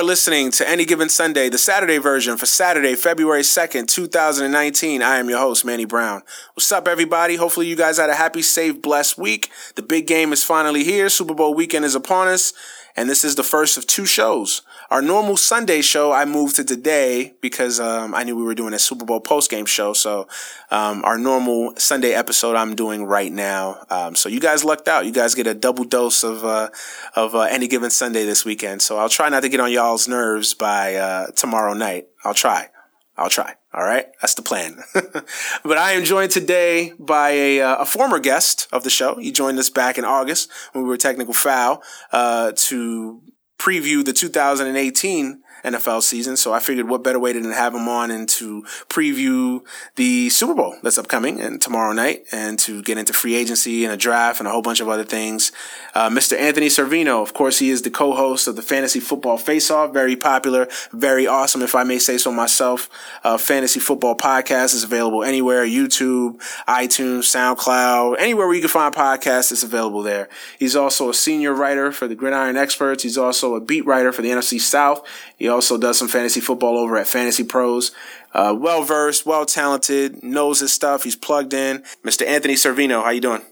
Are listening to Any Given Sunday, the Saturday version for Saturday, February 2nd, 2019. I am your host, Manny Brown. What's up, everybody? Hopefully, you guys had a happy, safe, blessed week. The big game is finally here. Super Bowl weekend is upon us, and this is the first of two shows. Our normal Sunday show I moved to today because um, I knew we were doing a Super Bowl post game show. So um, our normal Sunday episode I'm doing right now. Um, so you guys lucked out. You guys get a double dose of uh, of uh, any given Sunday this weekend. So I'll try not to get on y'all's nerves by uh, tomorrow night. I'll try. I'll try. All right, that's the plan. but I am joined today by a, uh, a former guest of the show. He joined us back in August when we were technical foul uh, to preview the 2018 NFL season. So I figured what better way than to have him on and to preview the Super Bowl that's upcoming and tomorrow night and to get into free agency and a draft and a whole bunch of other things. Uh, Mr. Anthony Servino, of course, he is the co-host of the Fantasy Football Face Off. Very popular, very awesome, if I may say so myself. Uh, Fantasy Football Podcast is available anywhere, YouTube, iTunes, SoundCloud, anywhere where you can find podcasts, it's available there. He's also a senior writer for the Gridiron Experts. He's also a beat writer for the NFC South. He also does some fantasy football over at Fantasy Pros. Uh, well versed, well talented, knows his stuff. He's plugged in. Mr. Anthony Servino, how you doing?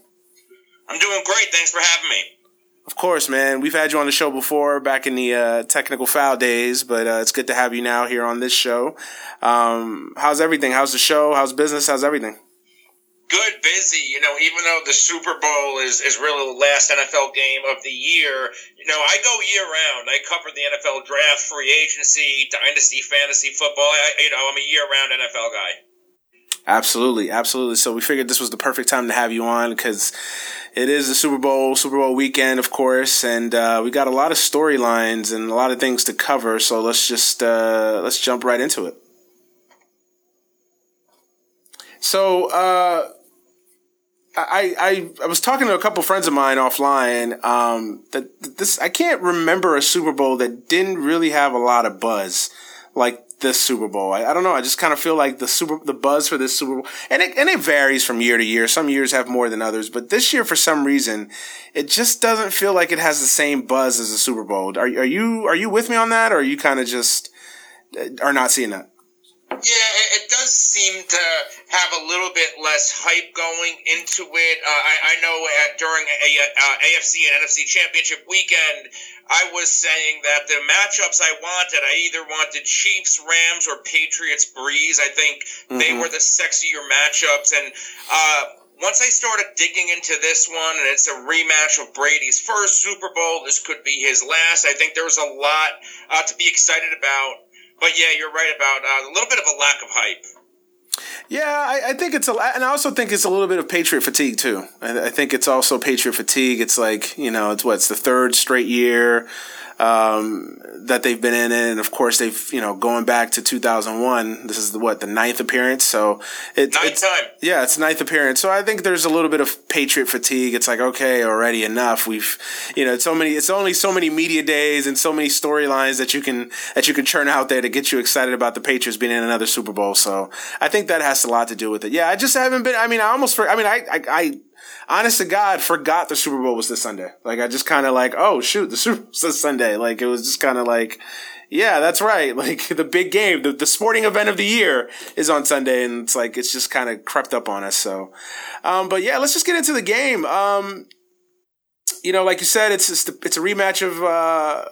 I'm doing great. Thanks for having me. Of course, man. We've had you on the show before back in the uh, technical foul days, but uh, it's good to have you now here on this show. Um, how's everything? How's the show? How's business? How's everything? Good, busy. You know, even though the Super Bowl is, is really the last NFL game of the year, you know, I go year round. I cover the NFL draft, free agency, dynasty, fantasy football. I, you know, I'm a year round NFL guy. Absolutely, absolutely. So we figured this was the perfect time to have you on because it is the Super Bowl, Super Bowl weekend, of course, and uh, we got a lot of storylines and a lot of things to cover. So let's just uh, let's jump right into it. So uh, I, I, I was talking to a couple friends of mine offline. Um, that this I can't remember a Super Bowl that didn't really have a lot of buzz like this Super Bowl. I, I don't know. I just kind of feel like the super the buzz for this Super Bowl, and it and it varies from year to year. Some years have more than others, but this year for some reason, it just doesn't feel like it has the same buzz as the Super Bowl. Are are you are you with me on that, or are you kind of just uh, are not seeing that? Yeah, it, does seem to have a little bit less hype going into it. Uh, I, I, know at, during a, uh, AFC and NFC Championship weekend, I was saying that the matchups I wanted, I either wanted Chiefs, Rams, or Patriots, Brees. I think mm-hmm. they were the sexier matchups, and uh, once I started digging into this one, and it's a rematch of Brady's first Super Bowl, this could be his last. I think there's a lot uh, to be excited about but yeah, you're right about uh, a little bit of a lack of hype. Yeah, I, I, think it's a, and I also think it's a little bit of Patriot fatigue too. I, I, think it's also Patriot fatigue. It's like you know, it's what it's the third straight year. Um, that they've been in, and of course they've you know going back to 2001. This is the, what the ninth appearance, so it, ninth it's time. Yeah, it's ninth appearance. So I think there's a little bit of Patriot fatigue. It's like okay, already enough. We've you know it's so many. It's only so many media days and so many storylines that you can that you can churn out there to get you excited about the Patriots being in another Super Bowl. So I think that has a lot to do with it. Yeah, I just haven't been. I mean, I almost. I mean, I I, I honest to God, forgot the Super Bowl was this Sunday. Like I just kind of like, oh shoot, the Super Bowl's this Sunday. Like it was just kind of like, yeah, that's right. Like the big game, the, the sporting event of the year is on Sunday, and it's like it's just kind of crept up on us. So, um, but yeah, let's just get into the game. Um, you know, like you said, it's just, it's a rematch of. Uh,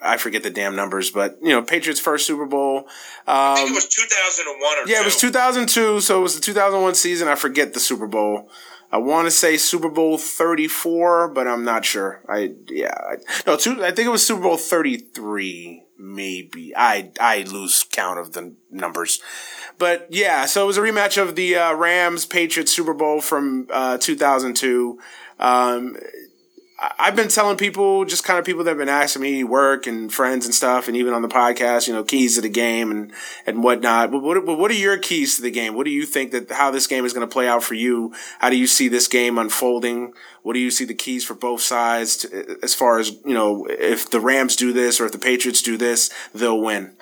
I forget the damn numbers, but you know, Patriots' first Super Bowl. Um, I think it was 2001 or yeah, two. it was 2002, so it was the 2001 season. I forget the Super Bowl. I want to say Super Bowl 34, but I'm not sure. I, yeah, I, no, two, I think it was Super Bowl 33, maybe. I, I lose count of the numbers. But yeah, so it was a rematch of the uh, Rams Patriots Super Bowl from uh, 2002. Um, I've been telling people, just kind of people that have been asking me, work and friends and stuff, and even on the podcast, you know, keys to the game and, and whatnot. But what, what are your keys to the game? What do you think that how this game is going to play out for you? How do you see this game unfolding? What do you see the keys for both sides to, as far as, you know, if the Rams do this or if the Patriots do this, they'll win?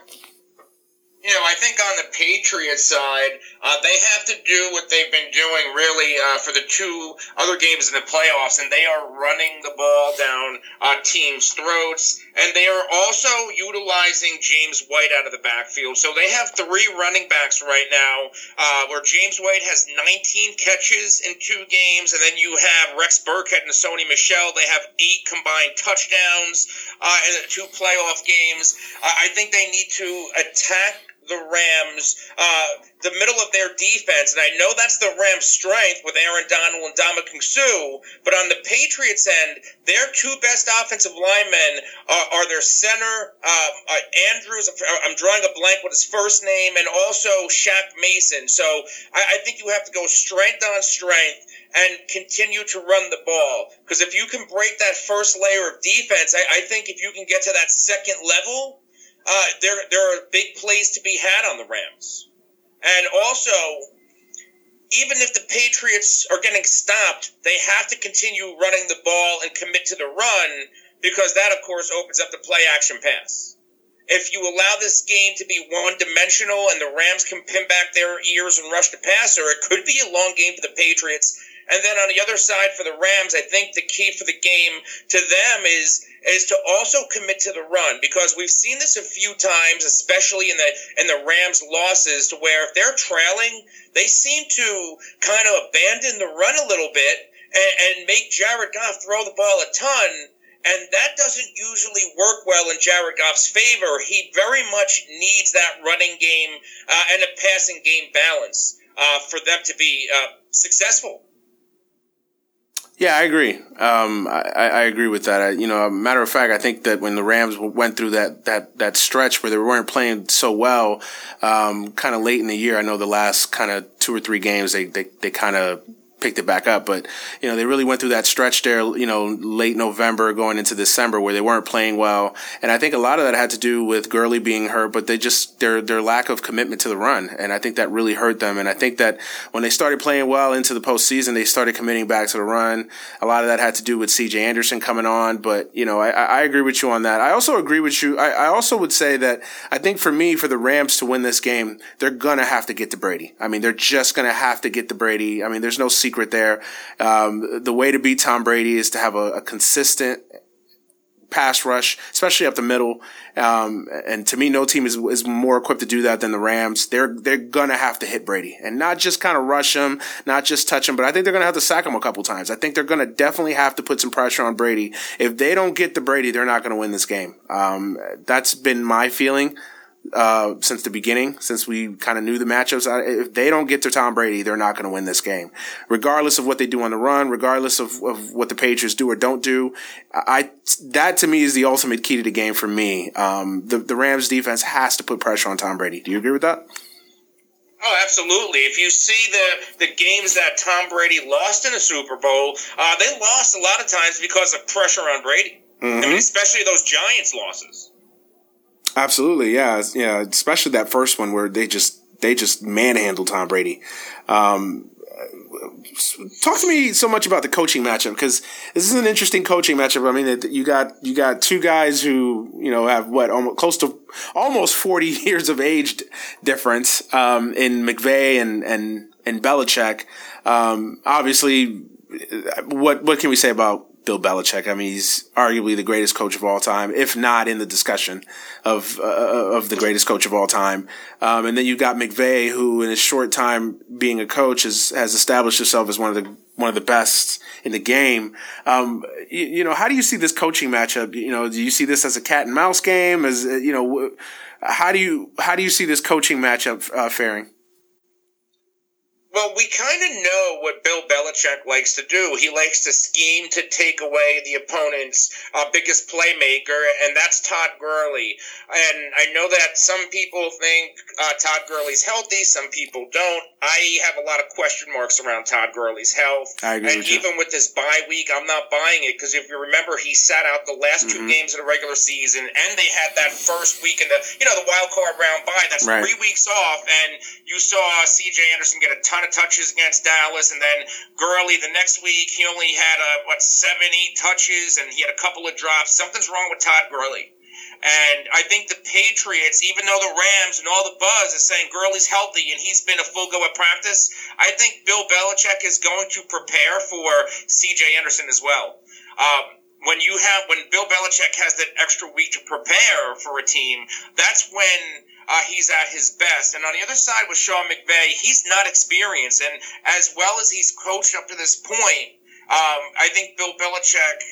You know, I think on the Patriots side, uh, they have to do what they've been doing really uh, for the two other games in the playoffs, and they are running the ball down uh, teams' throats, and they are also utilizing James White out of the backfield. So they have three running backs right now, uh, where James White has 19 catches in two games, and then you have Rex Burkhead and Sony Michel. They have eight combined touchdowns uh, in two playoff games. I think they need to attack the Rams, uh, the middle of their defense, and I know that's the Rams' strength with Aaron Donald and Ndamukong Suh, but on the Patriots' end, their two best offensive linemen are, are their center, um, uh, Andrews, I'm drawing a blank with his first name, and also Shaq Mason. So I, I think you have to go strength on strength and continue to run the ball. Because if you can break that first layer of defense, I, I think if you can get to that second level, uh, there there are big plays to be had on the Rams, and also even if the Patriots are getting stopped, they have to continue running the ball and commit to the run because that, of course, opens up the play action pass. If you allow this game to be one dimensional and the Rams can pin back their ears and rush the passer, it could be a long game for the Patriots. And then on the other side for the Rams, I think the key for the game to them is is to also commit to the run because we've seen this a few times, especially in the in the Rams losses, to where if they're trailing, they seem to kind of abandon the run a little bit and, and make Jared Goff throw the ball a ton. And that doesn't usually work well in Jared Goff's favor. He very much needs that running game uh, and a passing game balance uh, for them to be uh, successful. Yeah, I agree. Um, I, I, agree with that. I, you know, matter of fact, I think that when the Rams went through that, that, that stretch where they weren't playing so well, um, kind of late in the year, I know the last kind of two or three games, they, they, they kind of picked it back up. But, you know, they really went through that stretch there, you know, late November going into December where they weren't playing well. And I think a lot of that had to do with Gurley being hurt, but they just, their, their lack of commitment to the run. And I think that really hurt them. And I think that when they started playing well into the postseason, they started committing back to the run. A lot of that had to do with CJ Anderson coming on. But, you know, I, I agree with you on that. I also agree with you. I, I also would say that I think for me, for the Rams to win this game, they're going to have to get to Brady. I mean, they're just going to have to get to Brady. I mean, there's no there. Um, the way to beat Tom Brady is to have a, a consistent pass rush, especially up the middle. Um, and to me, no team is, is more equipped to do that than the Rams. They're, they're gonna have to hit Brady and not just kind of rush him, not just touch him, but I think they're gonna have to sack him a couple times. I think they're gonna definitely have to put some pressure on Brady. If they don't get the Brady, they're not gonna win this game. Um, that's been my feeling uh, since the beginning, since we kind of knew the matchups. If they don't get to Tom Brady, they're not going to win this game, regardless of what they do on the run, regardless of, of what the Patriots do or don't do. I that to me is the ultimate key to the game for me. Um, the the Rams defense has to put pressure on Tom Brady. Do you agree with that? Oh, absolutely. If you see the, the games that Tom Brady lost in a Super Bowl, uh, they lost a lot of times because of pressure on Brady. Mm-hmm. I mean, especially those Giants losses. Absolutely, yeah, yeah. Especially that first one where they just they just manhandled Tom Brady. Um, talk to me so much about the coaching matchup because this is an interesting coaching matchup. I mean, you got you got two guys who you know have what almost close to almost forty years of age difference um, in McVay and and and Belichick. Um, obviously, what what can we say about Bill Belichick. I mean, he's arguably the greatest coach of all time, if not in the discussion of uh, of the greatest coach of all time. Um, and then you've got McVay, who in his short time being a coach has has established himself as one of the one of the best in the game. Um, you, you, know, how do you see this coaching matchup? You know, do you see this as a cat and mouse game? As you know, how do you how do you see this coaching matchup uh, faring? Well, we kind of know what Bill Belichick likes to do. He likes to scheme to take away the opponent's uh, biggest playmaker, and that's Todd Gurley. And I know that some people think uh, Todd Gurley's healthy, some people don't. I have a lot of question marks around Todd Gurley's health. I agree and even with this bye week, I'm not buying it because if you remember, he sat out the last mm-hmm. two games of the regular season, and they had that first week in the you know the wild card round bye. That's right. three weeks off, and you saw C.J. Anderson get a ton of touches against Dallas, and then Gurley the next week he only had a what seven, eight touches, and he had a couple of drops. Something's wrong with Todd Gurley. And I think the Patriots, even though the Rams and all the buzz is saying Gurley's healthy and he's been a full go at practice, I think Bill Belichick is going to prepare for C.J. Anderson as well. Um, when you have when Bill Belichick has that extra week to prepare for a team, that's when uh, he's at his best. And on the other side with Sean McVay, he's not experienced. And as well as he's coached up to this point, um, I think Bill Belichick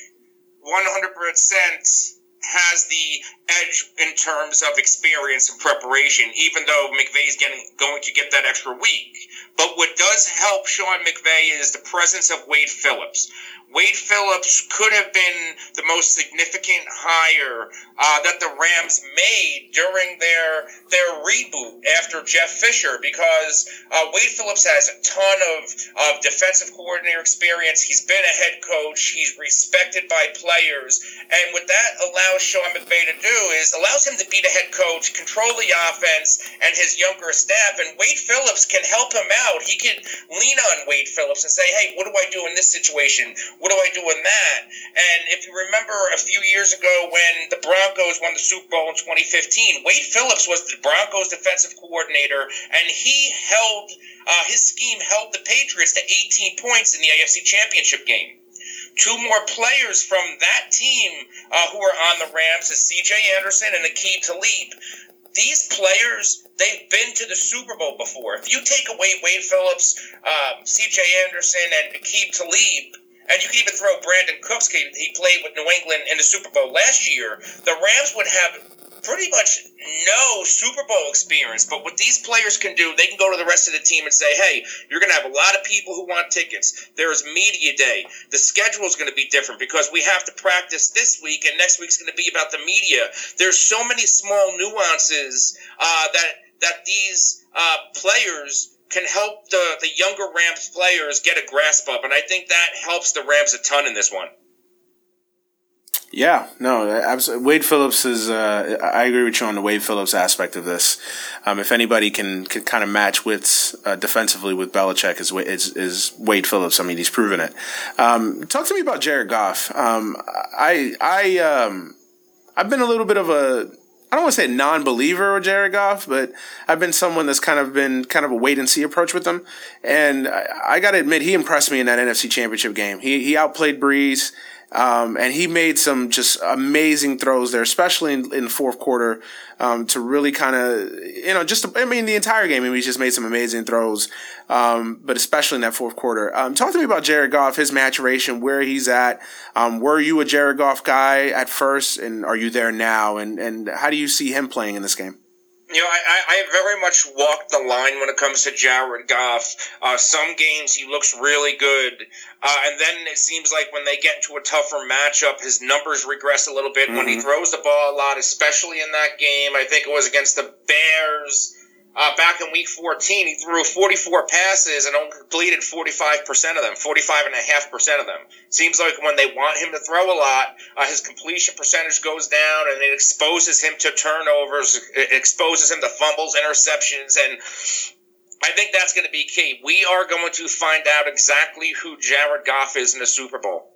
100% has the edge in terms of experience and preparation, even though McVay's getting going to get that extra week. But what does help Sean McVay is the presence of Wade Phillips. Wade Phillips could have been the most significant hire uh, that the Rams made during their their reboot after Jeff Fisher because uh, Wade Phillips has a ton of, of defensive coordinator experience. He's been a head coach. He's respected by players, and what that allows Sean McVay to do is allows him to be the head coach, control the offense, and his younger staff. And Wade Phillips can help him out. He can lean on Wade Phillips and say, "Hey, what do I do in this situation? What do I do in that? And if you remember a few years ago when the Broncos won the Super Bowl in 2015, Wade Phillips was the Broncos defensive coordinator, and he held uh, his scheme held the Patriots to 18 points in the AFC Championship game two more players from that team uh, who are on the Rams is C.J. Anderson and Aqib Talib. These players, they've been to the Super Bowl before. If you take away Wade Phillips, um, C.J. Anderson, and Aqib Talib, and you can even throw Brandin Cooks. He played with New England in the Super Bowl last year. The Rams would have pretty much no Super Bowl experience. But what these players can do, they can go to the rest of the team and say, hey, you're going to have a lot of people who want tickets. There's media day. The schedule is going to be different because we have to practice this week, and next week's going to be about the media. There's so many small nuances uh, that that these uh, players can help the, the younger Rams players get a grasp of, and I think that helps the Rams a ton in this one. Yeah, no, absolutely. Wade Phillips is. Uh, I agree with you on the Wade Phillips aspect of this. Um, if anybody can, can kind of match wits uh, defensively with Belichick, is, is, is Wade Phillips. I mean, he's proven it. Um, talk to me about Jared Goff. Um, I I um, I've been a little bit of a I don't want to say non-believer with Jared Goff, but I've been someone that's kind of been kind of a wait and see approach with him. And I, I got to admit, he impressed me in that NFC Championship game. He he outplayed Brees. Um, and he made some just amazing throws there, especially in, in fourth quarter, um, to really kind of, you know, just, I mean, the entire game, he just made some amazing throws, um, but especially in that fourth quarter. Um, talk to me about Jared Goff, his maturation, where he's at. Um, were you a Jared Goff guy at first, and are you there now? And, and how do you see him playing in this game? You know, I, I very much walk the line when it comes to Jared Goff. Uh, some games he looks really good, uh, and then it seems like when they get into a tougher matchup, his numbers regress a little bit. Mm-hmm. When he mm-hmm. throws the ball a lot, especially in that game, I think it was against the Bears. Uh, back in week 14, he threw 44 passes and only completed 45% of them, 45.5% of them. Seems like when they want him to throw a lot, uh, his completion percentage goes down and it exposes him to turnovers, it exposes him to fumbles, interceptions, and I think that's going to be key. We are going to find out exactly who Jared Goff is in the Super Bowl.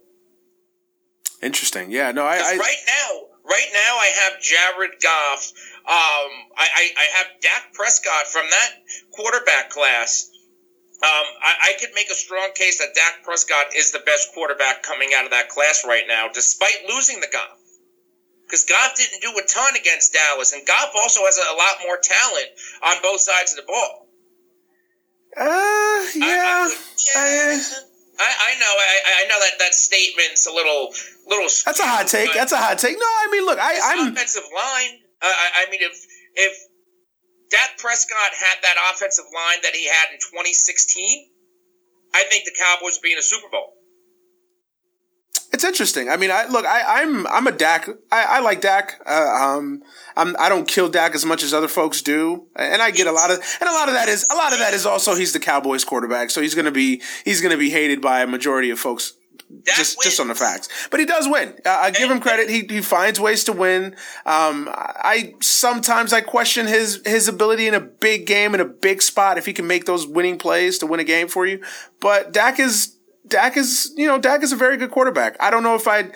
Interesting. Yeah. No, I, I right now, right now, I have Jared Goff um, I, I, I have Dak Prescott from that quarterback class. Um, I, I, could make a strong case that Dak Prescott is the best quarterback coming out of that class right now, despite losing the Goff. Because Goff didn't do a ton against Dallas, and Goff also has a, a lot more talent on both sides of the ball. Uh, yeah. I, yeah. I, I know. I, I know that that statement's a little little. That's a hot take. That's a hot take. No, I mean, look, I, I'm offensive line. I, I mean, if if Dak Prescott had that offensive line that he had in 2016, I think the Cowboys would be in a Super Bowl. It's interesting. I mean, I look, I, am I'm, I'm a Dak. I, I like Dak. Uh, um, I'm I don't kill Dak as much as other folks do, and I get a lot of and a lot of that is a lot of that is also he's the Cowboys quarterback, so he's gonna be he's gonna be hated by a majority of folks just just on the facts. But he does win. Uh, I give him credit. He he finds ways to win. Um, I sometimes I question his his ability in a big game in a big spot if he can make those winning plays to win a game for you. But Dak is Dak is you know Dak is a very good quarterback. I don't know if I'd.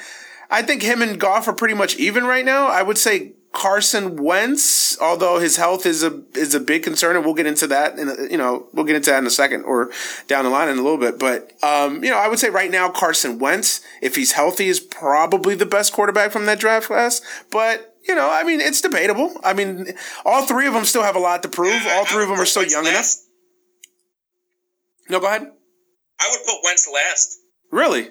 I think him and Goff are pretty much even right now. I would say Carson Wentz, although his health is a is a big concern, and we'll get into that. In a, you know, we'll get into that in a second or down the line in a little bit. But um, you know, I would say right now Carson Wentz, if he's healthy, is probably the best quarterback from that draft class. But you know, I mean, it's debatable. I mean, all three of them still have a lot to prove. All three of them are still young enough. No, go ahead. I would put Wentz last. Really?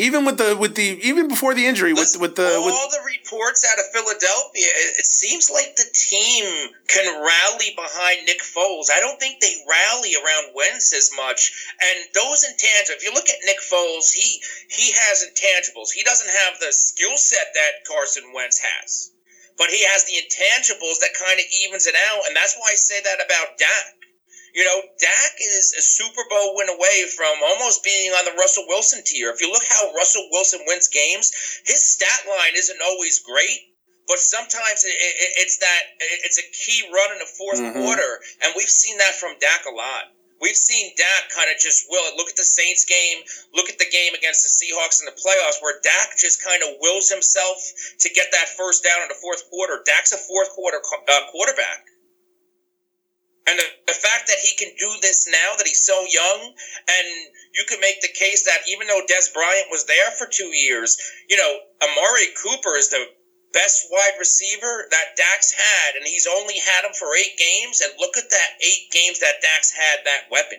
Even with the with the even before the injury with with the all with, the reports out of Philadelphia, it, seems like the team can rally behind Nick Foles. I don't think they rally around Wentz as much. And those intangibles, if you look at Nick Foles, he he has intangibles. He doesn't have the skill set that Carson Wentz has, but he has the intangibles that kind of evens it out. And that's why I say that about Dak. You know, Dak is a Super Bowl win away from almost being on the Russell Wilson tier. If you look how Russell Wilson wins games, his stat line isn't always great, but sometimes it, it, it's that it's a key run in the 4th mm-hmm. quarter, and we've seen that from Dak a lot. We've seen Dak kind of just will it. Look at the Saints game. Look at the game against the Seahawks in the playoffs, where Dak just kind of wills himself to get that first down in the fourth quarter. Dak's a fourth quarter uh, quarterback. And the, fact that he can do this now that he's so young, and you can make the case that even though Dez Bryant was there for two years, you know, Amari Cooper is the best wide receiver that Dak's had, and he's only had him for eight games. And look at that eight games that Dak's had that weapon.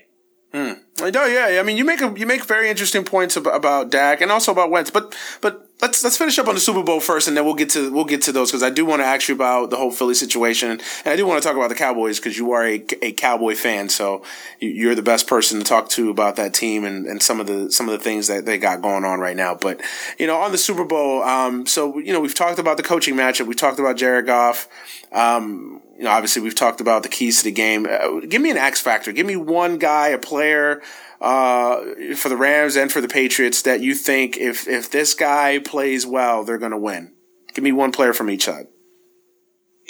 Hmm. No, yeah, I mean, you make a, you make very interesting points about, about Dak and also about Wentz, but but let's let's finish up on the Super Bowl first, and then we'll get to we'll get to those because I do want to ask you about the whole Philly situation, and I do want to talk about the Cowboys because you are a, a Cowboy fan, so you're the best person to talk to about that team and, and some of the some of the things that they got going on right now. But you know, on the Super Bowl, um, so you know, we've talked about the coaching matchup, we talked about Jared Goff. Um, you know, obviously we've talked about the keys to the game. Uh, give me an X factor. Give me one guy, a player, uh, for the Rams and for the Patriots that you think if if this guy plays well, they're going to win? Give me one player from each side.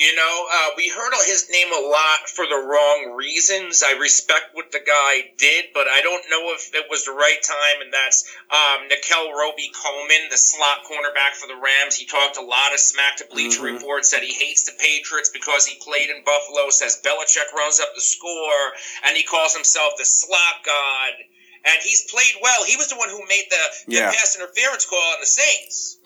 You know, uh, we heard his name a lot for the wrong reasons. I respect what the guy did, but I don't know if it was the right time. And that's um, Nickell Robey-Coleman, the slot cornerback for the Rams. He talked a lot of smack to Bleacher mm-hmm. Report, said he hates the Patriots because he played in Buffalo, says Belichick runs up the score, and he calls himself the slot god. And he's played well. He was the one who made the, the yeah. pass interference call on the Saints.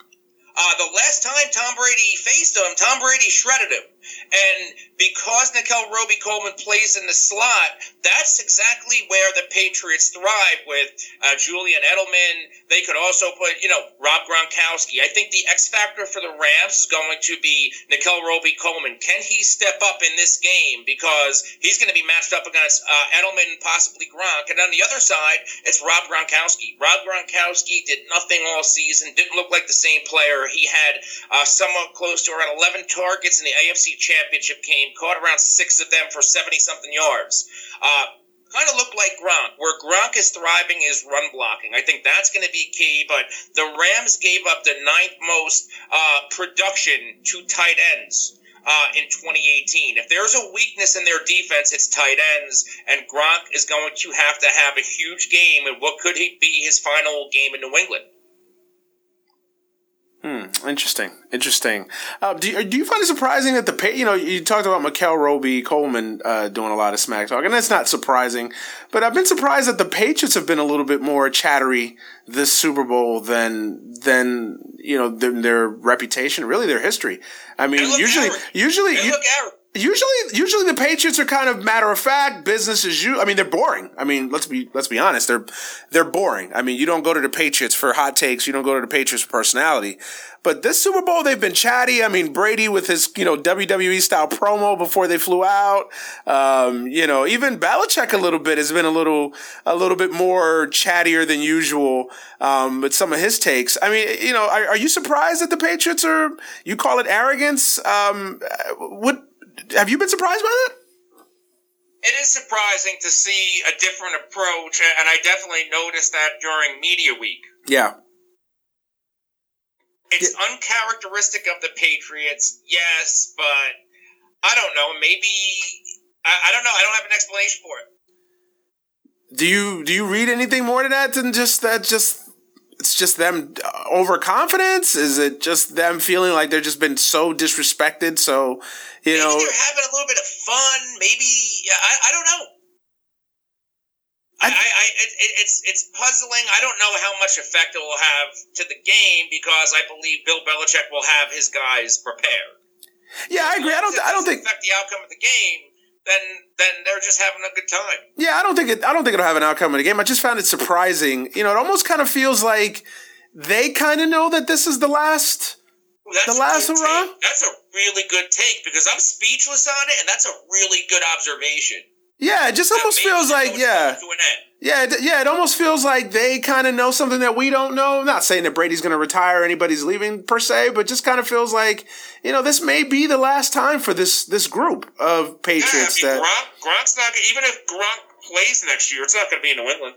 Uh, the last time Tom Brady faced him, Tom Brady shredded him. And because Nickell Robey-Coleman plays in the slot, that's exactly where the Patriots thrive with uh, Julian Edelman. They could also put, you know, Rob Gronkowski. I think the X factor for the Rams is going to be Nickell Robey-Coleman. Can he step up in this game? Because he's going to be matched up against uh, Edelman and possibly Gronk. And on the other side, it's Rob Gronkowski. Rob Gronkowski did nothing all season, didn't look like the same player. He had uh, somewhat close to around 11 targets in the AFC Championship game, caught around six of them for 70 something yards. Uh, kind of looked like Gronk. Where Gronk is thriving is run blocking. I think that's going to be key. But the Rams gave up the ninth most uh, production to tight ends. Uh, in 2018. If there's a weakness in their defense, it's tight ends, and Gronk is going to have to have a huge game. And what could he be his final game in New England? Hmm, interesting, interesting. Uh, do, you, do you find it surprising that the you know you talked about Nickell Robey-Coleman uh, doing a lot of smack talk, and that's not surprising. But I've been surprised that the Patriots have been a little bit more chattery this Super Bowl than than you know than their reputation, really their history. I mean, usually, usually, you, Usually, usually the Patriots are kind of matter of fact, business as usual. I mean, they're boring. I mean, let's be let's be honest. They're they're boring. I mean, you don't go to the Patriots for hot takes. You don't go to the Patriots for personality. But this Super Bowl, they've been chatty. I mean, Brady with his you know WWE style promo before they flew out. Um, you know, even Belichick a little bit has been a little a little bit more chattier than usual. Um, with some of his takes. I mean, you know, are, are you surprised that the Patriots are? You call it arrogance? Um, what? Have you been surprised by that? It is surprising to see a different approach, and I definitely noticed that during Media Week. Yeah. It's yeah. uncharacteristic of the Patriots, yes, but I don't know. Maybe I, I don't know. I don't have an explanation for it. Do you do you read anything more to that than just that? Just it's just them uh, overconfidence? Is it just them feeling like they've just been so disrespected? So you maybe know, they're having a little bit of fun. Maybe I, I don't know. I, I, I it, it's it's puzzling. I don't know how much effect it will have to the game because I believe Bill Belichick will have his guys prepared. Yeah, I agree. I don't. I don't think affect the outcome of the game then then they're just having a good time. Yeah, I don't think it. I don't think it'll have an outcome in the game. I just found it surprising. You know, it almost kind of feels like they kind of know that this is the last. Well, the last hurrah. That's a really good take because I'm speechless on it, and that's a really good observation. Yeah, it just almost feels like yeah. Yeah, yeah, it almost feels like they kind of know something that we don't know. I'm not saying that Brady's going to retire or anybody's leaving per se, but just kind of feels like, you know, this may be the last time for this this group of Patriots. Yeah, I mean, that Gronk, Gronk's not even if Gronk plays next year, it's not going to be in New England.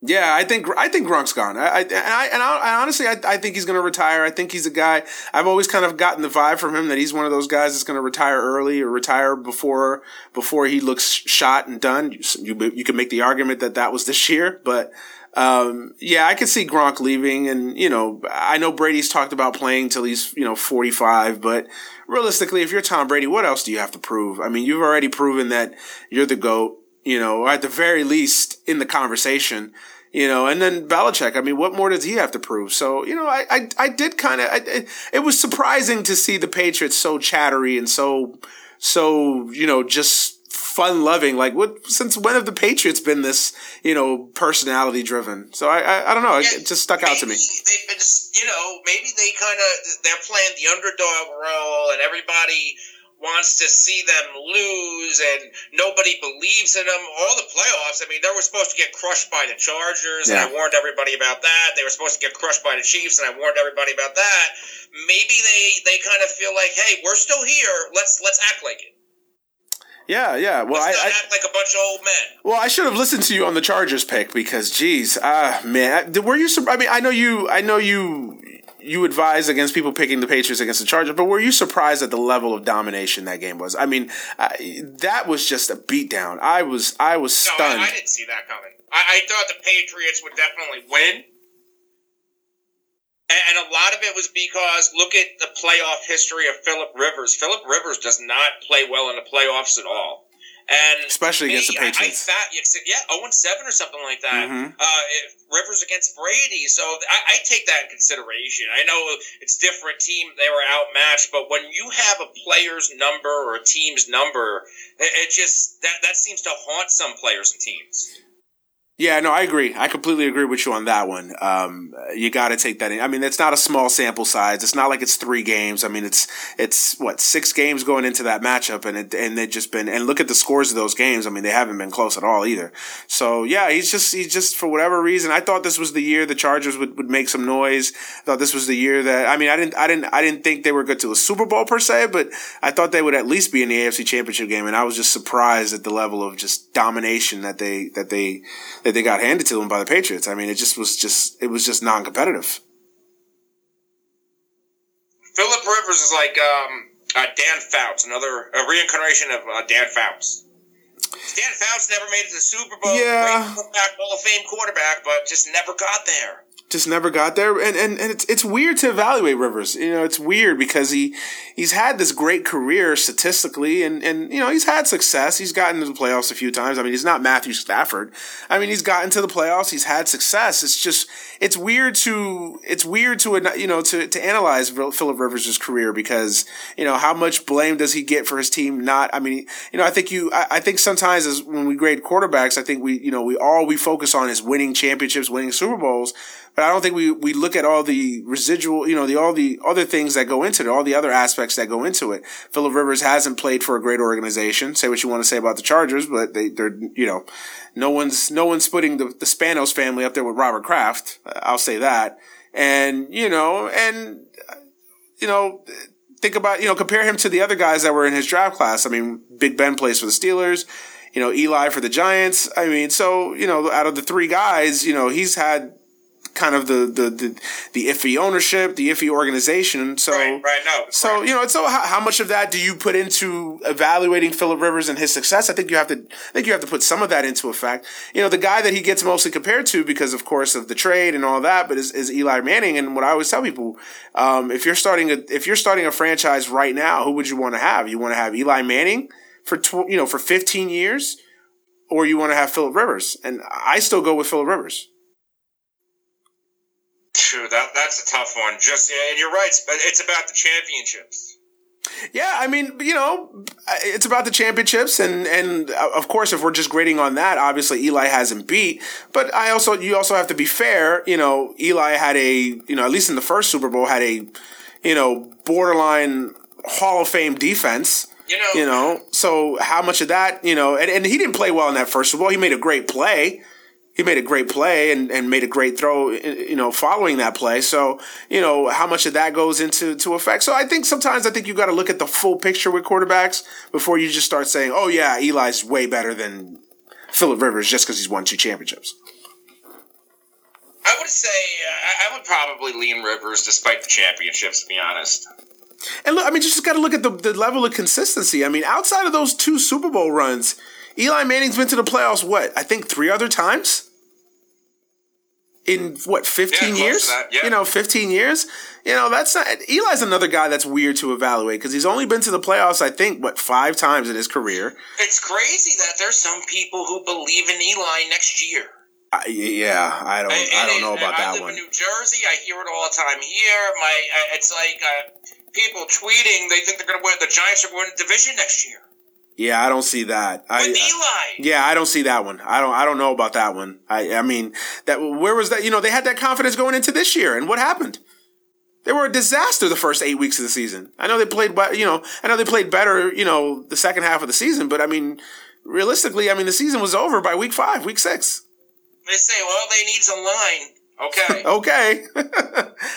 Yeah, I think I think Gronk's gone. I, I and I and I, honestly, I, I think he's going to retire. I think he's a guy. I've always kind of gotten the vibe from him that he's one of those guys that's going to retire early or retire before before he looks shot and done. You you, you can make the argument that that was this year, but um, yeah, I could see Gronk leaving, and you know, I know Brady's talked about playing till he's you know forty five, but realistically, if you're Tom Brady, what else do you have to prove? I mean, you've already proven that you're the goat you know, or at the very least in the conversation, you know, and then Belichick, I mean, what more does he have to prove? So, you know, I, I, I did kind of, it, it was surprising to see the Patriots so chattery and so, so, you know, just fun loving. Like, what, since when have the Patriots been this, you know, personality driven? So I, I, I don't know. Yeah, it just stuck out to me. They've been, you know, maybe they kind of, they're playing the underdog role and everybody, wants to see them lose and nobody believes in them. All the playoffs, I mean, they were supposed to get crushed by the Chargers, yeah. and I warned everybody about that. They were supposed to get crushed by the Chiefs, and I warned everybody about that. Maybe they they kind of feel like, hey, we're still here. Let's let's act like it. Yeah, yeah. Well, I, I act like a bunch of old men. Well, I should have listened to you on the Chargers pick because, geez, ah, uh, man, were you? I mean, I know you. I know you you advise against people picking the Patriots against the Chargers, but were you surprised at the level of domination that game was? I mean, I, that was just a beatdown. I was, I was stunned. No, I, I didn't see that coming. I, I, thought the Patriots would definitely win, and, and, a lot of it was because look at the playoff history of Philip Rivers. Philip Rivers does not play well in the playoffs at all. And especially against the Patriots. I, I thought, yeah, 0 7 or something like that. Mm-hmm. Uh, Rivers against Brady. So I, I, take that in consideration. I know it's different team, they were outmatched, but when you have a player's number or a team's number, it, it just, that, that seems to haunt some players and teams. Yeah, no, I agree. I completely agree with you on that one. Um, you got to take that in. I mean, it's not a small sample size. It's not like it's three games. I mean, it's it's what six games going into that matchup, and it, and they've just been and look at the scores of those games. I mean, they haven't been close at all either. So yeah, he's just he's just for whatever reason. I thought this was the year the Chargers would, would make some noise. I thought this was the year that I mean, I didn't I didn't I didn't think they were good to a Super Bowl per se, but I thought they would at least be in the AFC Championship game, and I was just surprised at the level of just domination that they that they that they got handed to them by the Patriots. I mean, it just was just it was just non-competitive. Philip Rivers is like um, uh, Dan Fouts, another a reincarnation of uh, Dan Fouts. Dan Fouts never made it to the Super Bowl. Yeah, Hall of Fame quarterback, but just never got there just never got there. And, and, and it's, it's weird to evaluate Rivers. You know, it's weird because he, he's had this great career statistically and, and, you know, he's had success. He's gotten to the playoffs a few times. I mean, he's not Matthew Stafford. I mean, he's gotten to the playoffs. He's had success. It's just, it's weird to, it's weird to, you know, to, to analyze Philip Rivers' career because, you know, how much blame does he get for his team not, I mean, you know, I think you, I, I think sometimes as when we grade quarterbacks, I think we, you know, we all we focus on is winning championships, winning Super Bowls but I don't think we, we look at all the residual, you know, the, all the other things that go into it, all the other aspects that go into it. Philip Rivers hasn't played for a great organization. Say what you want to say about the Chargers, but they, they're, you know, no one's, no one's putting the, the Spanos family up there with Robert Kraft. Uh, I'll say that. And, you know, and, you know, think about, you know, compare him to the other guys that were in his draft class. I mean, Big Ben plays for the Steelers you know, Eli for the Giants. I mean, so, you know, out of the three guys, you know, he's had kind of the, the, the, the, iffy ownership, the iffy organization. So, right, right, no, so, you know, so how, how, much of that do you put into evaluating Philip Rivers and his success? I think you have to, I think you have to put some of that into effect. You know, the guy that he gets mostly compared to because of course of the trade and all that, but is, is Eli Manning. And what I always tell people, um, if you're starting a, if you're starting a franchise right now, who would you want to have? You want to have Eli Manning for, tw- you know, for 15 years or you want to have Philip Rivers? And I still go with Philip Rivers. True, that that's a tough one. Just and you're right. But it's about the championships. Yeah, I mean, you know, it's about the championships, and and uh, of course, if we're just grading on that, obviously Eli hasn't beat. But I also, you also have to be fair. You know, Eli had a, you know, at least in the first Super Bowl, had a, you know, borderline Hall of Fame defense. You know, you know, so how much of that, you know, and, and he didn't play well in that first Super Bowl. He made a great play he made a great play and, and made a great throw, you know, following that play. So, you know, how much of that goes into to effect. So I think sometimes I think you got to look at the full picture with quarterbacks before you just start saying, oh yeah, Eli's way better than Philip Rivers just because he's won two championships. I would say uh, I would probably lean Rivers despite the championships, to be honest. And look, I mean, you just got to look at the, the level of consistency. I mean, outside of those two Super Bowl runs, Eli Manning's been to the playoffs, what, I think three other times? In what 15 yeah, years? yeah. you know 15 years? You know that's not eli's another guy that's weird to evaluate because he's only been to the playoffs i think what five times in his career. It's crazy that there's some people who believe in eli next year. Uh, yeah i don't and, i don't know about that I live one. In new jersey i hear it all the time here. My it's like uh, people tweeting they think they're going to win the giants are going to division next year yeah, I don't see that. With I, Eli. Yeah, I don't see that one. I don't. I don't know about that one. I. I mean, that where was that? You know, they had that confidence going into this year, and what happened? They were a disaster the first eight weeks of the season. I know they played, you know, I know they played better, you know, the second half of the season, but I mean, realistically, I mean, the season was over by week five, week six. They say, well, they need some line. Okay. okay.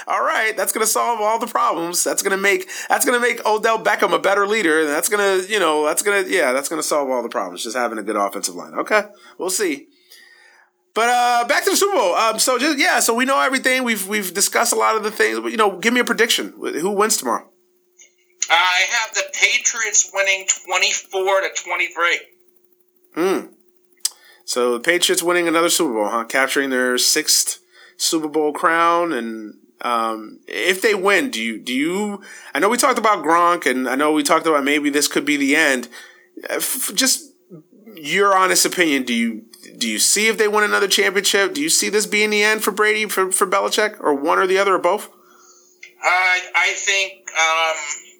all right. That's gonna solve all the problems. That's gonna make that's gonna make Odell Beckham a better leader, and that's gonna you know that's gonna yeah that's gonna solve all the problems. Just having a good offensive line. Okay, we'll see. But uh, back to the Super Bowl. Um, so just yeah, so we know everything. We've we've discussed a lot of the things. But, you know, give me a prediction. Who wins tomorrow? I have the Patriots winning twenty four to twenty three. Hmm. So the Patriots winning another Super Bowl, huh? Capturing their sixth Super Bowl crown and um, if they win, do you do you? I know we talked about Gronk, and I know we talked about maybe this could be the end. Uh, just your honest opinion. Do you do you see if they win another championship? Do you see this being the end for Brady for for Belichick, or one or the other, or both? Uh, I think um,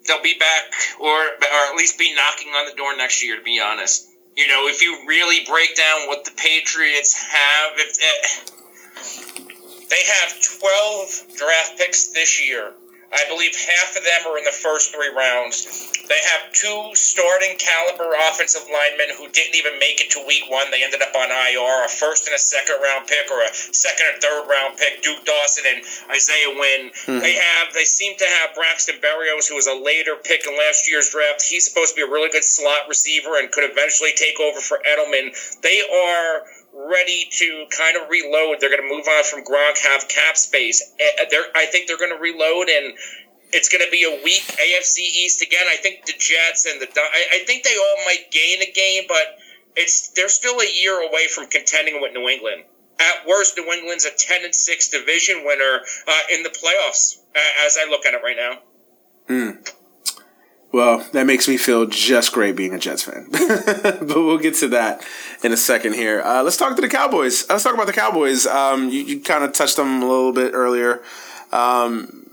they'll be back, or or at least be knocking on the door next year. To be honest. You know, if you really break down what the Patriots have, if eh, they have 12 draft picks this year, I believe half of them are in the first three rounds. They have two starting caliber offensive linemen who didn't even make it to week one. They ended up on IR, a first and a second round pick, or a second and third round pick, Duke Dawson and Isaiah Wynn. Mm-hmm. They have they seem to have Braxton Berrios, who was a later pick in last year's draft. He's supposed to be a really good slot receiver and could eventually take over for Edelman. They are ready to kind of reload. They're going to move on from Gronk, have cap space. Eh, they're, I think they're going to reload, and it's going to be a weak AFC East again. I think the Jets and the I, I think they all might gain a game, but it's they're still a year away from contending with New England. At worst, New England's a ten and six division winner uh, in the playoffs, as I look at it right now. Hmm. Well, that makes me feel just great being a Jets fan. but we'll get to that in a second here. Uh, let's talk to the Cowboys. Let's talk about the Cowboys. Um, you, you kind of touched them a little bit earlier. Um,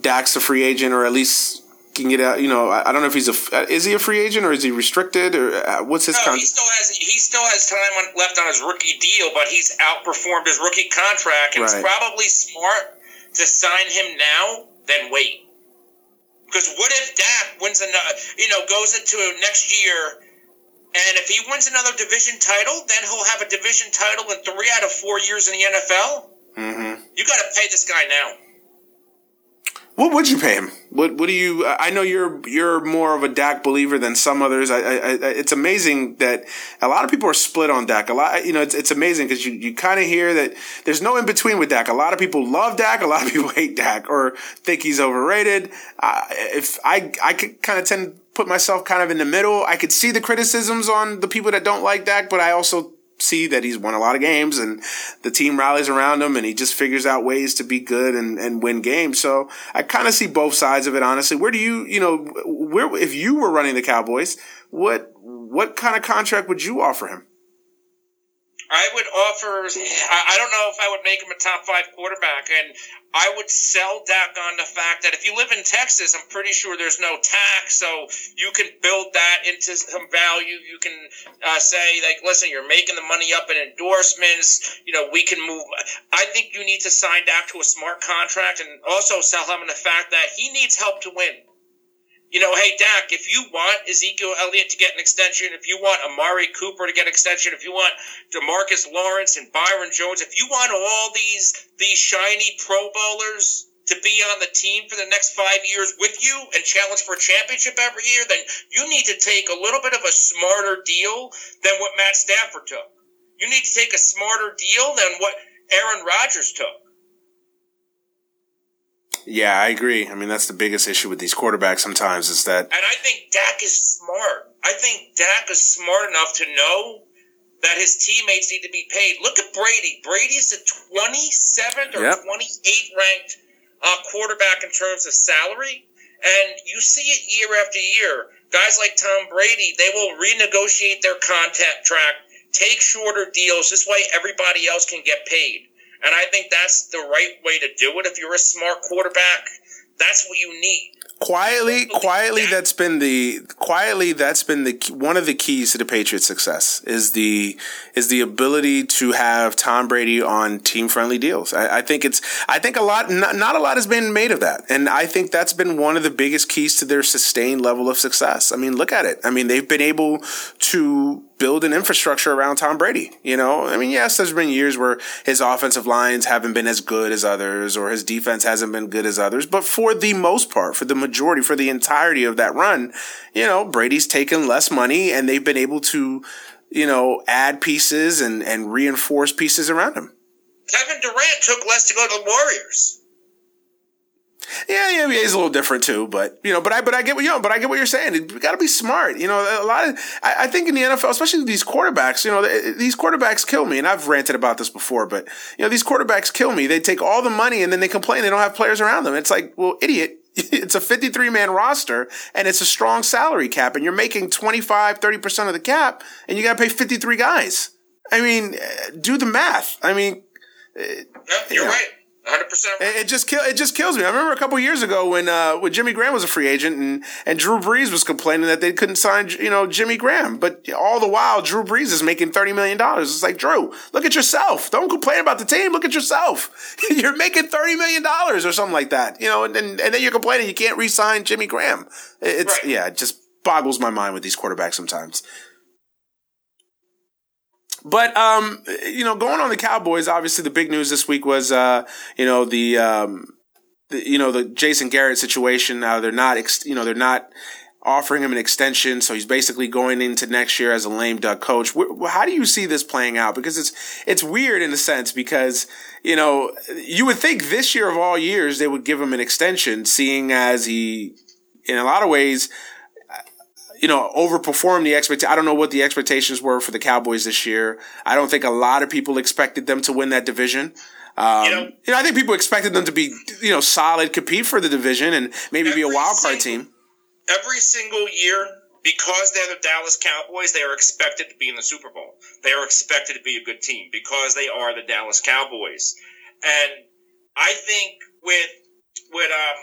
Dak's a free agent, or at least can get out. You know, I, I don't know if he's a is he a free agent or is he restricted or uh, what's his? No, con- he still has he still has time on, left on his rookie deal, but he's outperformed his rookie contract, and right. it's probably smart to sign him now than wait. Because what if Dak wins another, you know, goes into next year, and if he wins another division title, then he'll have a division title in three out of four years in the NFL. Mm-hmm. You got to pay this guy now. What would you pay him? What What do you? I know you're you're more of a Dak believer than some others. I, I, I it's amazing that a lot of people are split on Dak. A lot, you know, it's it's amazing because you, you kind of hear that there's no in between with Dak. A lot of people love Dak. A lot of people hate Dak or think he's overrated. Uh, if I I could kind of tend put myself kind of in the middle. I could see the criticisms on the people that don't like Dak, but I also see that he's won a lot of games and the team rallies around him and he just figures out ways to be good and, and win games. So I kind of see both sides of it, honestly. Where do you, you know, where, if you were running the Cowboys, what, what kind of contract would you offer him? I would offer. I don't know if I would make him a top five quarterback, and I would sell Dak on the fact that if you live in Texas, I'm pretty sure there's no tax, so you can build that into some value. You can uh, say like, listen, you're making the money up in endorsements. You know, we can move. I think you need to sign Dak to a smart contract, and also sell him on the fact that he needs help to win you know, hey Dak, if you want Ezekiel Elliott to get an extension, if you want Amari Cooper to get an extension, if you want Demarcus Lawrence and Byron Jones, if you want all these these shiny Pro Bowlers to be on the team for the next five years with you and challenge for a championship every year, then you need to take a little bit of a smarter deal than what Matt Stafford took. You need to take a smarter deal than what Aaron Rodgers took. Yeah, I agree. I mean, that's the biggest issue with these quarterbacks sometimes is that. And I think Dak is smart. I think Dak is smart enough to know that his teammates need to be paid. Look at Brady. Brady is the 27th or yep. 28th ranked uh, quarterback in terms of salary. And you see it year after year. Guys like Tom Brady, they will renegotiate their contract track, take shorter deals. This way, everybody else can get paid. And I think that's the right way to do it. If you're a smart quarterback, that's what you need. Quietly, quietly, that's been the quietly that's been the one of the keys to the Patriots' success is the is the ability to have Tom Brady on team friendly deals. I, I, think it's I think a lot not, not a lot has been made of that, and I think that's been one of the biggest keys to their sustained level of success. I mean, look at it. I mean, they've been able to build an infrastructure around Tom Brady. You know, I mean, yes, there's been years where his offensive lines haven't been as good as others or his defense hasn't been good as others, but for the most part, for the majority, for the entirety of that run, you know, Brady's taken less money and they've been able to, you know, add pieces and, and reinforce pieces around him. Kevin Durant took less to go to the Warriors. Yeah, yeah, he's a little different too, but you know, but I, but I get what you know, but I get what you're saying. You got to be smart. You know, a lot of, I, I, think in the NFL, especially these quarterbacks, you know, these quarterbacks kill me, and I've ranted about this before, but you know, these quarterbacks kill me. They take all the money and then they complain they don't have players around them. It's like, well, idiot. It's a 53 man roster and it's a strong salary cap, and you're making 25, 30 percent of the cap, and you got to pay 53 guys. I mean, eh, do the math. I mean, eh, yeah, you're right. 100 percent. It just kill it just kills me. I remember a couple years ago when uh, when Jimmy Graham was a free agent and and Drew Brees was complaining that they couldn't sign you know Jimmy Graham, but all the while Drew Brees is making thirty million dollars. It's like Drew, look at yourself. Don't complain about the team. Look at yourself. you're making thirty million dollars or something like that. You know, and, and and then you're complaining you can't re-sign Jimmy Graham. It's right. yeah, it just boggles my mind with these quarterbacks sometimes. But um, you know, going on the Cowboys, obviously the big news this week was uh, you know the um, the, you know the Jason Garrett situation. Uh, they're not ex- you know they're not offering him an extension, so he's basically going into next year as a lame duck coach. How do you see this playing out? Because it's it's weird in a sense because you know you would think this year of all years they would give him an extension, seeing as he in a lot of ways you know, overperformed the expect. I don't know what the expectations were for the Cowboys this year. I don't think a lot of people expected them to win that division. Um, you, know, you know, I think people expected them to be, you know, solid, compete for the division, and maybe be a wild card team. Every single year, because they're the Dallas Cowboys, they are expected to be in the Super Bowl. They are expected to be a good team because they are the Dallas Cowboys. And I think with with um,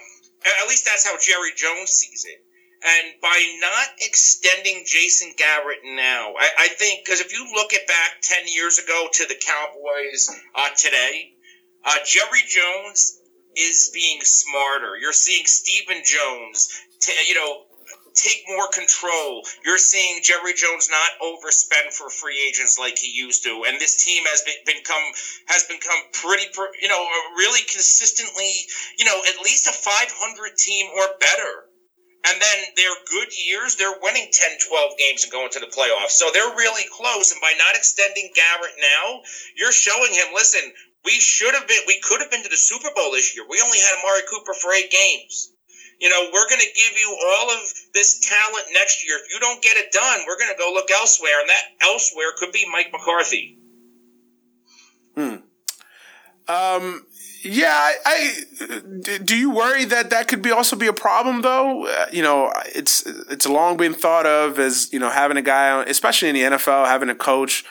at least that's how Jerry Jones sees it and by not extending Jason Garrett now, I, I think, because if you look at back 10 years ago to the Cowboys uh, today, uh, Jerry Jones is being smarter. You're seeing Stephen Jones, t- you know, take more control. You're seeing Jerry Jones not overspend for free agents like he used to, and this team has been, become has become pretty, you know, really consistently, you know, at least a 500 team or better and then their good years, they're winning 10, 12 games and going to the playoffs. So they're really close. And by not extending Garrett now, you're showing him, listen, we should have been, we could have been to the Super Bowl this year. We only had Amari Cooper for eight games. You know, we're going to give you all of this talent next year. If you don't get it done, we're going to go look elsewhere. And that elsewhere could be Mike McCarthy. Hmm. Um, yeah, I, I, do you worry that that could be also be a problem though? Uh, you know, it's it's long been thought of as you know having a guy, especially in the NFL, having a coach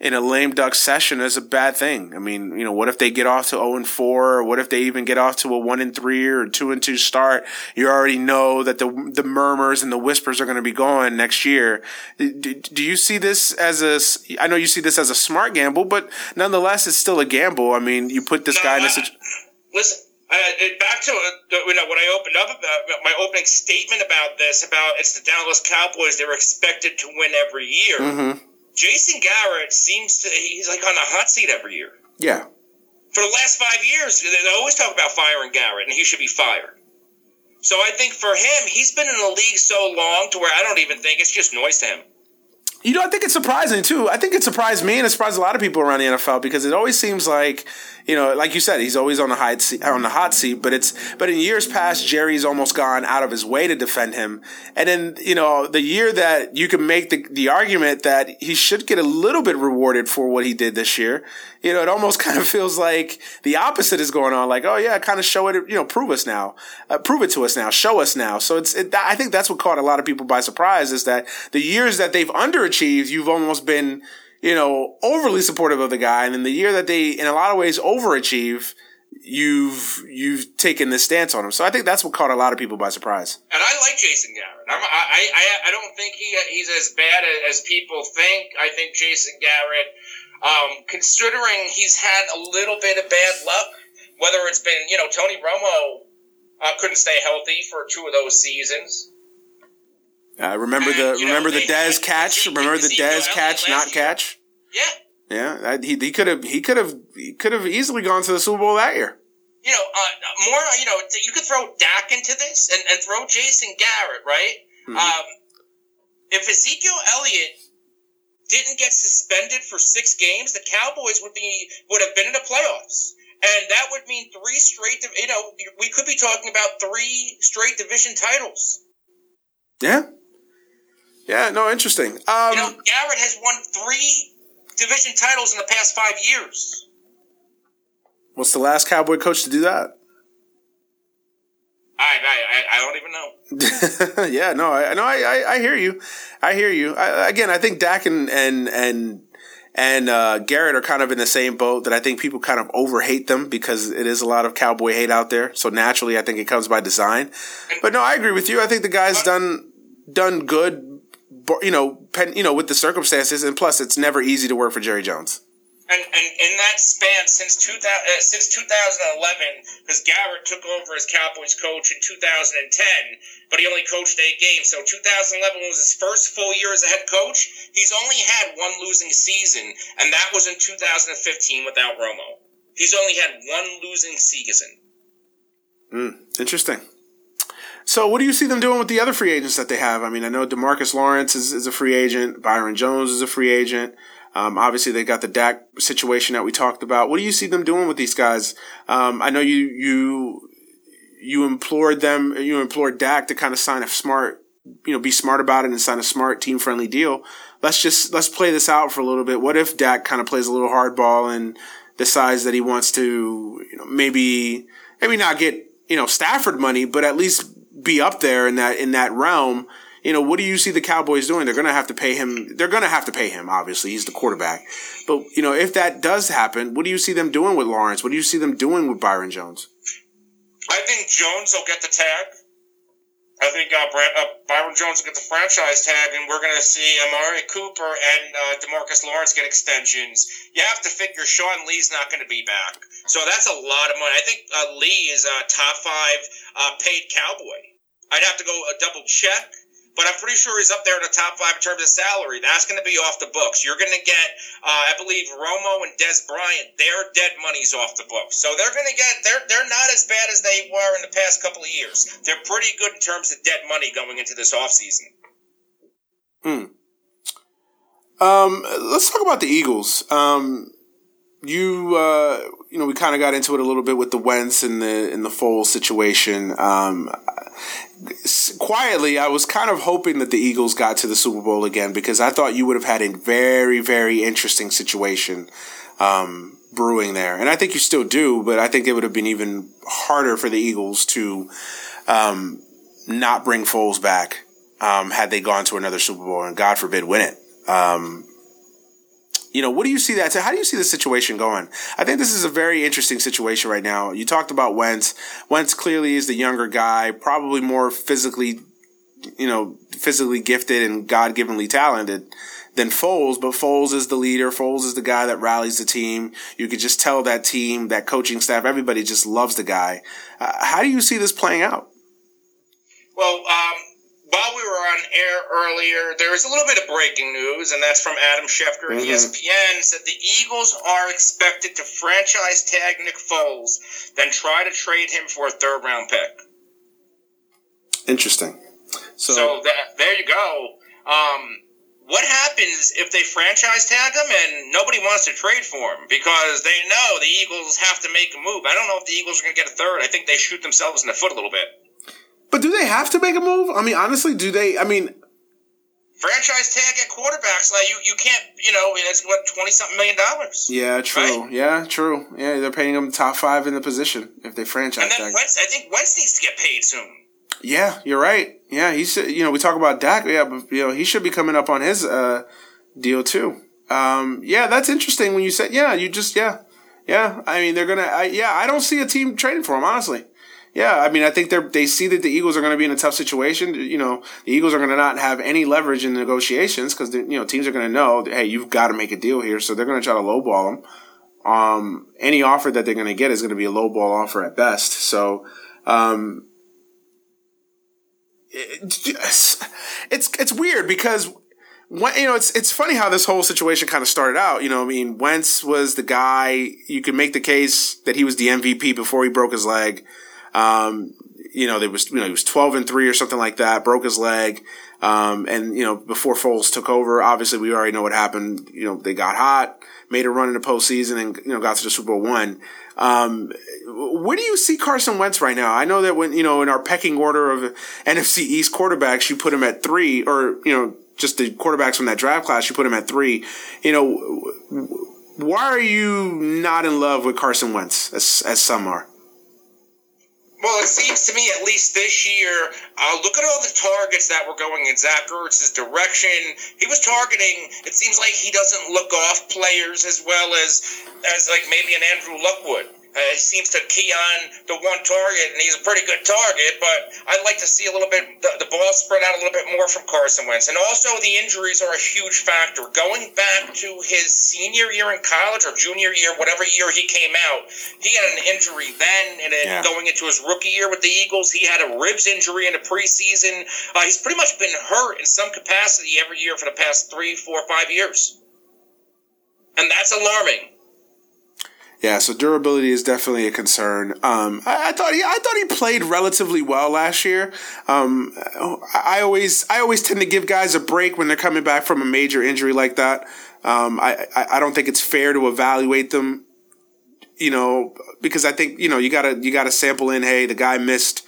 in a lame duck session is a bad thing. I mean, you know, what if they get off to 0 and 4 or what if they even get off to a 1 and 3 or 2 and 2 start? You already know that the the murmurs and the whispers are going to be going next year. Do, do you see this as a I know you see this as a smart gamble, but nonetheless it's still a gamble. I mean, you put this no, guy in a situation Listen, uh, back to uh, you know what I opened up about my opening statement about this about it's the Dallas Cowboys. They're expected to win every year. Mm-hmm. Jason Garrett seems to he's like on the hot seat every year. Yeah. For the last five years, they always talk about firing Garrett, and he should be fired. So I think for him, he's been in the league so long to where I don't even think it's just noise to him. You know, I think it's surprising too. I think it surprised me and it surprised a lot of people around the NFL because it always seems like, you know, like you said, he's always on the hot seat, on the hot seat. But it's, but in years past, Jerry's almost gone out of his way to defend him. And then, you know, the year that you can make the the argument that he should get a little bit rewarded for what he did this year, you know, it almost kind of feels like the opposite is going on. Like, oh yeah, kind of show it, you know, prove us now, uh, prove it to us now, show us now. So it's, it, I think that's what caught a lot of people by surprise is that the years that they've underachieved, you've almost been, you know, overly supportive of the guy. And then the year that they, in a lot of ways, overachieve, you've you've taken this stance on him. So I think that's what caught a lot of people by surprise. And I like Jason Garrett. I'm, I, I I don't think he he's as bad as people think. I think Jason Garrett um, considering he's had a little bit of bad luck, whether it's been, you know, Tony Romo uh, couldn't stay healthy for two of those seasons. Uh, remember and, the remember know, the Dez catch. Remember the Dez catch, not year. catch. Yeah. Yeah, he he could have he could have he could have easily gone to the Super Bowl that year. You know, uh, more. You know, you could throw Dak into this and, and throw Jason Garrett, right? Mm-hmm. Um, if Ezekiel Elliott didn't get suspended for six games, the Cowboys would be would have been in the playoffs. And that would mean three straight, you know, we could be talking about three straight division titles. Yeah. Yeah, no, interesting. Um, you know, Garrett has won three division titles in the past five years. What's the last Cowboy coach to do that? I, I, I don't even know. yeah, no, I no, I, I, I hear you. I hear you. I, again, I think Dak and and and and uh, Garrett are kind of in the same boat that I think people kind of over hate them because it is a lot of cowboy hate out there. So naturally, I think it comes by design. But no, I agree with you. I think the guy's done done good, you know, pen, you know, with the circumstances, and plus, it's never easy to work for Jerry Jones. And, and in that span since 2000, uh, since 2011, because Garrett took over as Cowboys coach in 2010, but he only coached eight games. So 2011 was his first full year as a head coach. He's only had one losing season, and that was in 2015 without Romo. He's only had one losing season. Mm, interesting. So, what do you see them doing with the other free agents that they have? I mean, I know Demarcus Lawrence is, is a free agent. Byron Jones is a free agent. Um, obviously, they got the Dak situation that we talked about. What do you see them doing with these guys? Um, I know you you you implored them, you implored Dak to kind of sign a smart, you know, be smart about it and sign a smart team friendly deal. Let's just let's play this out for a little bit. What if Dak kind of plays a little hardball and decides that he wants to, you know, maybe maybe not get you know Stafford money, but at least be up there in that in that realm you know, what do you see the Cowboys doing? They're going to have to pay him. They're going to have to pay him. Obviously, he's the quarterback. But you know, if that does happen, what do you see them doing with Lawrence? What do you see them doing with Byron Jones? I think Jones will get the tag. I think uh, uh, Byron Jones will get the franchise tag, and we're going to see Amari Cooper and uh, Demarcus Lawrence get extensions. You have to figure Sean Lee's not going to be back, so that's a lot of money. I think uh, Lee is a top five uh, paid Cowboy. I'd have to go uh, double check but I'm pretty sure he's up there in the top five in terms of salary. That's going to be off the books. You're going to get, uh, I believe, Romo and Dez Bryant. Their dead money's off the books, so they're going to get. They're they're not as bad as they were in the past couple of years. They're pretty good in terms of dead money going into this offseason. Hmm. Um, let's talk about the Eagles. Um, you uh, you know we kind of got into it a little bit with the Wentz and the in the Foles situation. Um, quietly, I was kind of hoping that the Eagles got to the Super Bowl again because I thought you would have had a very very interesting situation um, brewing there, and I think you still do. But I think it would have been even harder for the Eagles to um, not bring Foles back um, had they gone to another Super Bowl and God forbid win it. You know, what do you see that? How do you see the situation going? I think this is a very interesting situation right now. You talked about Wentz. Wentz clearly is the younger guy, probably more physically, you know, physically gifted and God givenly talented than Foles, but Foles is the leader. Foles is the guy that rallies the team. You could just tell that team, that coaching staff, everybody just loves the guy. Uh, how do you see this playing out? Well, um, while we were on air earlier, there was a little bit of breaking news, and that's from Adam Schefter mm-hmm. ESPN. Said the Eagles are expected to franchise tag Nick Foles, then try to trade him for a third round pick. Interesting. So, so that, there you go. Um, what happens if they franchise tag him and nobody wants to trade for him because they know the Eagles have to make a move? I don't know if the Eagles are going to get a third. I think they shoot themselves in the foot a little bit. But do they have to make a move? I mean, honestly, do they? I mean, franchise tag at quarterbacks, like you, you can't, you know, it's what twenty something million dollars. Yeah, true. Right? Yeah, true. Yeah, they're paying them top five in the position if they franchise and then tag. Wentz, I think Wentz needs to get paid soon. Yeah, you're right. Yeah, he he's you know we talk about Dak. Yeah, but you know he should be coming up on his uh, deal too. Um, yeah, that's interesting when you said yeah. You just yeah, yeah. I mean they're gonna. I, yeah, I don't see a team trading for him honestly. Yeah, I mean, I think they they see that the Eagles are going to be in a tough situation. You know, the Eagles are going to not have any leverage in the negotiations because you know teams are going to know, hey, you've got to make a deal here, so they're going to try to lowball them. Um, any offer that they're going to get is going to be a lowball offer at best. So, um, it's it's weird because when, you know, it's it's funny how this whole situation kind of started out. You know, I mean, Wentz was the guy. You could make the case that he was the MVP before he broke his leg. Um, you know, there was, you know, he was 12 and three or something like that, broke his leg. Um, and, you know, before Foles took over, obviously we already know what happened. You know, they got hot, made a run in the postseason and, you know, got to the Super Bowl one. Um, where do you see Carson Wentz right now? I know that when, you know, in our pecking order of NFC East quarterbacks, you put him at three or, you know, just the quarterbacks from that draft class, you put him at three. You know, why are you not in love with Carson Wentz as, as some are? Well, it seems to me, at least this year, uh, look at all the targets that were going in Zach Ertz's direction. He was targeting. It seems like he doesn't look off players as well as as like maybe an Andrew Luck would. Uh, he seems to key on the one target, and he's a pretty good target. But I'd like to see a little bit the, the ball spread out a little bit more from Carson Wentz, and also the injuries are a huge factor. Going back to his senior year in college or junior year, whatever year he came out, he had an injury then, and then yeah. going into his rookie year with the Eagles, he had a ribs injury in the preseason. Uh, he's pretty much been hurt in some capacity every year for the past three, four, five years, and that's alarming. Yeah, so durability is definitely a concern. Um, I, I, thought he, I thought he played relatively well last year. Um, I always, I always tend to give guys a break when they're coming back from a major injury like that. Um, I, I don't think it's fair to evaluate them, you know, because I think you know you gotta, you gotta sample in. Hey, the guy missed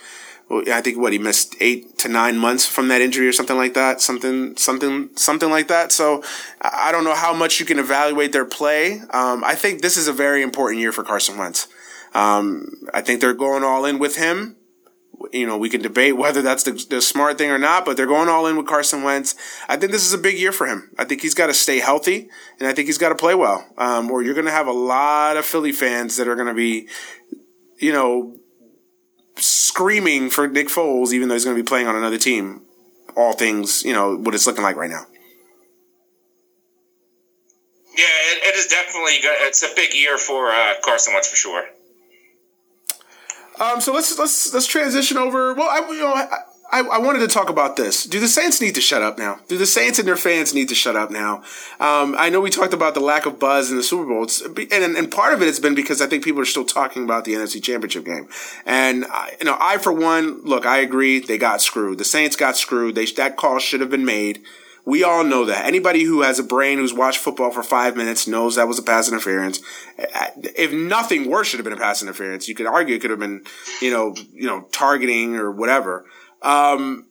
I think what he missed eight to nine months from that injury or something like that, something, something, something like that. So I don't know how much you can evaluate their play. Um, I think this is a very important year for Carson Wentz. Um, I think they're going all in with him. You know, we can debate whether that's the, the, smart thing or not, but they're going all in with Carson Wentz. I think this is a big year for him. I think he's got to stay healthy, and I think he's got to play well. Um, or you're going to have a lot of Philly fans that are going to be, you know, screaming for Nick Foles, even though he's going to be playing on another team. All things, you know, what it's looking like right now. Yeah, it, it is definitely good. It's a big year for uh, Carson Wentz for sure. Um, so let's let's let's transition over. Well, I you know I, I, I, wanted to talk about this. Do the Saints need to shut up now? Do the Saints and their fans need to shut up now? Um, I know we talked about the lack of buzz in the Super Bowl, and, and part of it has been because I think people are still talking about the NFC Championship game. And I, you know, I for one, look, I agree they got screwed. The Saints got screwed. They that call should have been made. We all know that. Anybody who has a brain who's watched football for five minutes knows that was a pass interference. If nothing worse should have been a pass interference. You could argue it could have been, you know, you know, targeting or whatever. Um,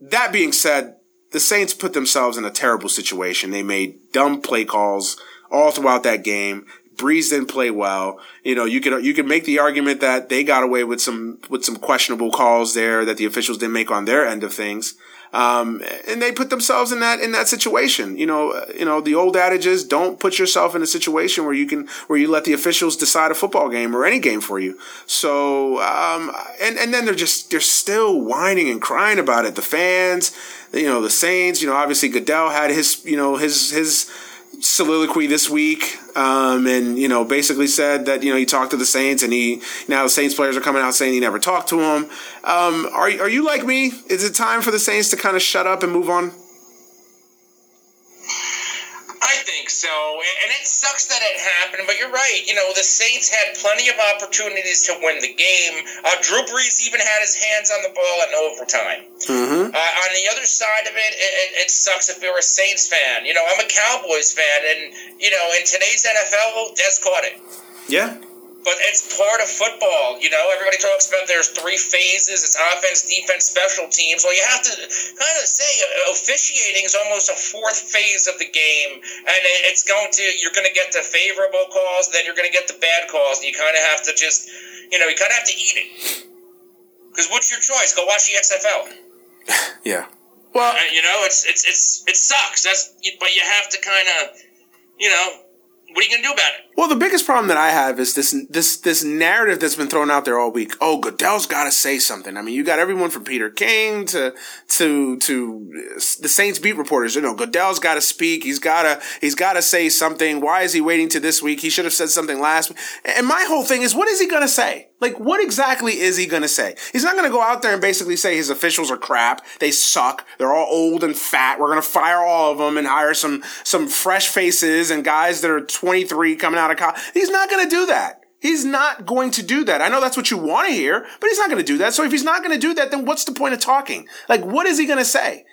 that being said, the Saints put themselves in a terrible situation. They made dumb play calls all throughout that game. Brees didn't play well. You know, you could you could make the argument that they got away with some with some questionable calls there that the officials didn't make on their end of things. Um, and they put themselves in that in that situation. You know, you know the old adage is don't put yourself in a situation where you can where you let the officials decide a football game or any game for you. So, um, and and then they're just they're still whining and crying about it. The fans, you know, the Saints. You know, obviously Goodell had his you know his his soliloquy this week, um, and you know basically said that you know he talked to the Saints, and he now the Saints players are coming out saying he never talked to him. Um, are are you like me? Is it time for the Saints to kind of shut up and move on? I think so, and it sucks that it happened. But you're right. You know, the Saints had plenty of opportunities to win the game. Uh, Drew Brees even had his hands on the ball in overtime. Mm-hmm. Uh, on the other side of it, it, it, sucks if you're a Saints fan. You know, I'm a Cowboys fan, and you know, in today's NFL, Dez caught it. Yeah. But it's part of football, you know. Everybody talks about there's three phases: it's offense, defense, special teams. Well, you have to kind of say uh, officiating is almost a fourth phase of the game, and it's going to you're going to get the favorable calls, then you're going to get the bad calls, and you kind of have to just, you know, you kind of have to eat it. Because what's your choice? Go watch the XFL. yeah. Well, uh, you know, it's it's it's it sucks. That's but you have to kind of, you know what are you going to do about it? Well, the biggest problem that I have is this this this narrative that's been thrown out there all week. Oh, Goodell's got to say something. I mean, you got everyone from Peter King to to to uh, the Saints beat reporters. You know, Goodell's got to speak. He's got to he's got to say something. Why is he waiting to this week? He should have said something last week. And my whole thing is, what is he going to say? Like, what exactly is he going to say? He's not going to go out there and basically say his officials are crap. They suck. They're all old and fat. We're going to fire all of them and hire some, some fresh faces and guys that are 23 coming out of college. He's not going to do that. He's not going to do that. I know that's what you want to hear, but he's not going to do that. So if he's not going to do that, then what's the point of talking? Like, what is he going to say?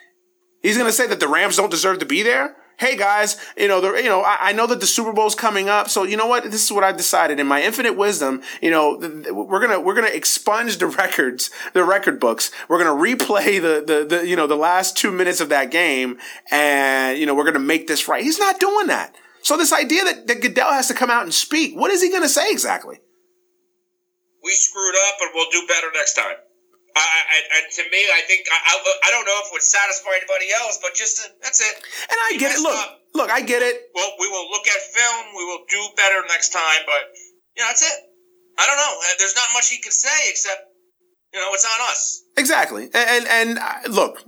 He's going to say that the Rams don't deserve to be there? hey guys, you know, you know, I, I, know that the Super Bowl's coming up, so you know what? This is what I've decided in my infinite wisdom. You know, we're gonna we're gonna expunge the records, the record books. We're gonna replay the the, the you know the last two minutes of that game, and you know we're gonna make this right. He's not doing that. So this idea that, that Goodell has to come out and speak, what is he gonna say exactly? we screwed up, and we'll do better next time. I, I, and to me, I think I, I, don't know if it would satisfy anybody else, but just that's it. And I get it. Look, up. look, I get it. Well, we will look at film. We will do better next time, but you know, that's it. I don't know. There's not much he can say except you know it's on us. Exactly. And and, and uh, look,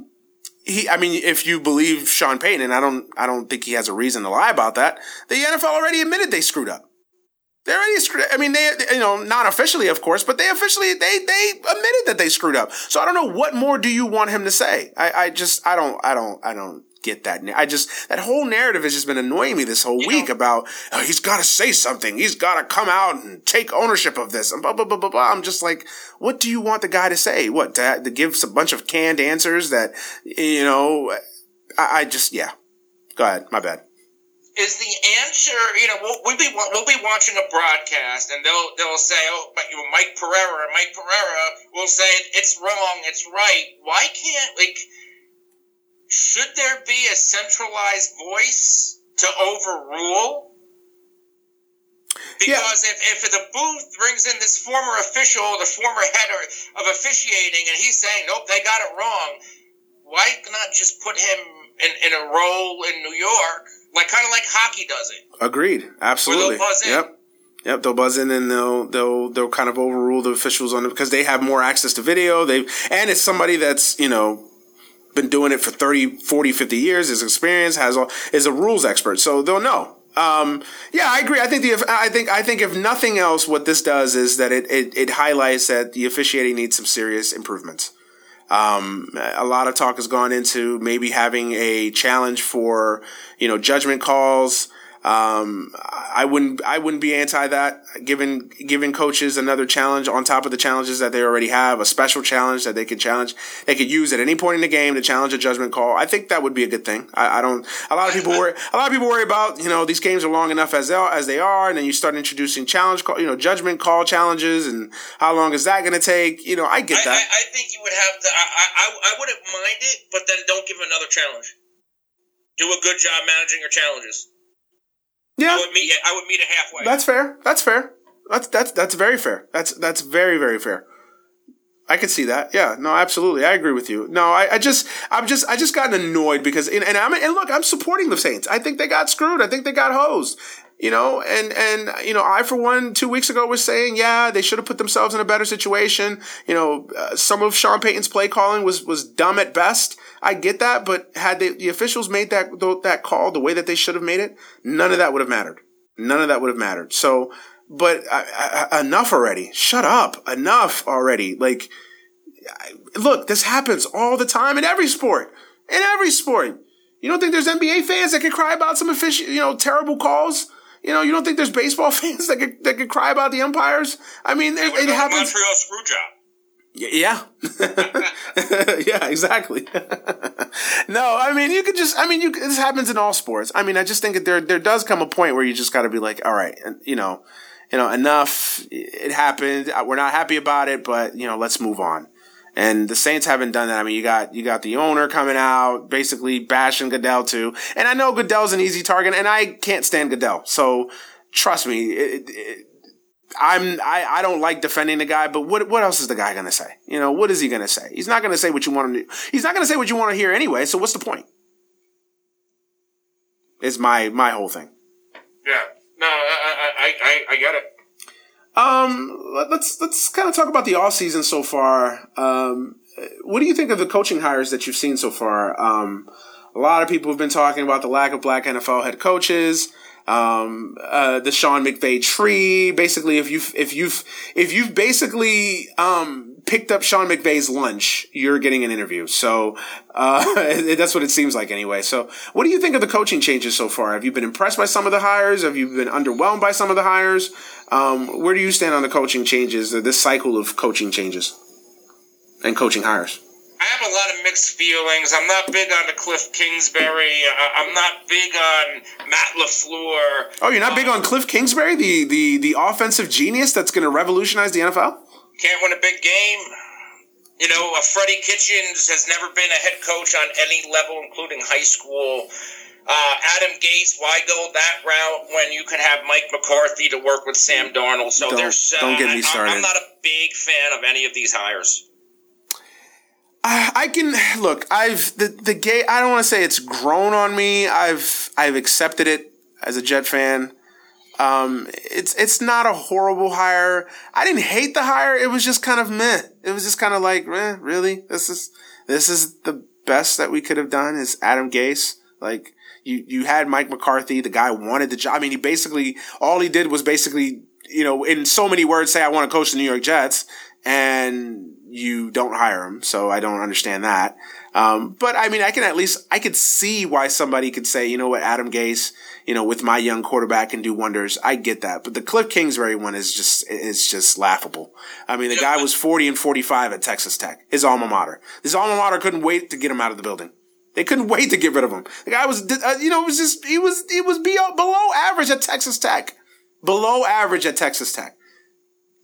he. I mean, if you believe Sean Payton, and I don't, I don't think he has a reason to lie about that. The NFL already admitted they screwed up. They already screwed. I mean, they you know not officially, of course, but they officially they they admitted that they screwed up. So I don't know what more do you want him to say. I, I just I don't I don't I don't get that. I just that whole narrative has just been annoying me this whole you week know, about oh, he's got to say something. He's got to come out and take ownership of this. And blah blah blah blah blah. I'm just like, what do you want the guy to say? What to, to give a bunch of canned answers that you know? I, I just yeah. Go ahead. My bad is the answer, you know, we'll, we'll, be we'll be watching a broadcast, and they'll they'll say, oh, but you know, Mike Pereira, Mike Pereira will say it's wrong, it's right. Why can't like? Should there be a centralized voice to overrule? Because yeah. if, if the booth brings in this former official, the former head of officiating, and he's saying, nope, they got it wrong, why not just put him in, in a role in New York like kind of like hockey does it. Agreed. Absolutely. Yep. Yep, they'll buzz in and they'll they'll they'll kind of overrule the officials on it because they have more access to video. They and it's somebody that's, you know, been doing it for 30, 40, 50 years, his experience has all is a rules expert. So they'll know. Um, yeah, I agree. I think the I think I think if nothing else, what this does is that it, it, it highlights that the officiating needs some serious improvements. Um, a lot of talk has gone into maybe having a challenge for, you know, judgment calls. Um, I wouldn't, I wouldn't be anti that. Giving, giving coaches another challenge on top of the challenges that they already have, a special challenge that they could challenge, they could use at any point in the game to challenge a judgment call. I think that would be a good thing. I, I don't, a lot of people worry, a lot of people worry about, you know, these games are long enough as they are, as they are, and then you start introducing challenge call, you know, judgment call challenges and how long is that going to take? You know, I get that. I, I, think you would have to, I, I, I wouldn't mind it, but then don't give another challenge. Do a good job managing your challenges. Yeah, I would meet. I would meet it halfway. That's fair. That's fair. That's that's that's very fair. That's that's very very fair. I could see that. Yeah, no, absolutely. I agree with you. No, I, I just, I'm just, I just gotten annoyed because, and, and I'm, and look, I'm supporting the Saints. I think they got screwed. I think they got hosed. You know, and and you know, I for one, two weeks ago was saying, yeah, they should have put themselves in a better situation. You know, uh, some of Sean Payton's play calling was was dumb at best. I get that, but had they, the officials made that that call the way that they should have made it, none of that would have mattered. None of that would have mattered. So, but I, I, enough already. Shut up. Enough already. Like, look, this happens all the time in every sport. In every sport. You don't think there's NBA fans that can cry about some official, you know, terrible calls? You know, you don't think there's baseball fans that could that could cry about the umpires? I mean, it, it happens. Montreal screw job. Yeah. yeah, exactly. no, I mean, you could just, I mean, you, this happens in all sports. I mean, I just think that there, there does come a point where you just got to be like, all right, and you know, you know, enough. It happened. We're not happy about it, but you know, let's move on. And the Saints haven't done that. I mean, you got you got the owner coming out, basically bashing Goodell too. And I know Goodell's an easy target, and I can't stand Goodell. So trust me, it, it, I'm I, I don't like defending the guy, but what what else is the guy gonna say? You know, what is he gonna say? He's not gonna say what you want him to. He's not gonna say what you want to hear anyway. So what's the point? Is my my whole thing. Yeah. No, I I I, I get it. Um, let's let's kind of talk about the off season so far. Um, what do you think of the coaching hires that you've seen so far? Um, a lot of people have been talking about the lack of black NFL head coaches um, uh, the Sean McVay tree. Basically, if you've if you've if you've basically um, picked up Sean McVay's lunch, you're getting an interview. So uh, that's what it seems like anyway. So, what do you think of the coaching changes so far? Have you been impressed by some of the hires? Have you been underwhelmed by some of the hires? Um, where do you stand on the coaching changes? This cycle of coaching changes and coaching hires. I have a lot of mixed feelings. I'm not big on the Cliff Kingsbury. I'm not big on Matt LaFleur. Oh, you're not um, big on Cliff Kingsbury, the the the offensive genius that's going to revolutionize the NFL? Can't win a big game. You know, uh, Freddie Kitchens has never been a head coach on any level, including high school. Uh, Adam Gase, why go that route when you could have Mike McCarthy to work with Sam Darnold? So don't, there's uh, don't get me started. I, I'm not a big fan of any of these hires. I, I can look. I've the the gay. I don't want to say it's grown on me. I've I've accepted it as a Jet fan. Um, it's it's not a horrible hire. I didn't hate the hire. It was just kind of meh. It was just kind of like, eh, really? This is this is the best that we could have done. Is Adam Gase like? You you had Mike McCarthy. The guy wanted the job. I mean, he basically all he did was basically you know in so many words say I want to coach the New York Jets, and you don't hire him. So I don't understand that. Um, but I mean, I can at least, I could see why somebody could say, you know what, Adam Gase, you know, with my young quarterback can do wonders. I get that. But the Cliff Kingsbury one is just, is just laughable. I mean, the guy was 40 and 45 at Texas Tech, his alma mater. His alma mater couldn't wait to get him out of the building. They couldn't wait to get rid of him. The guy was, uh, you know, it was just, he was, he was below average at Texas Tech. Below average at Texas Tech.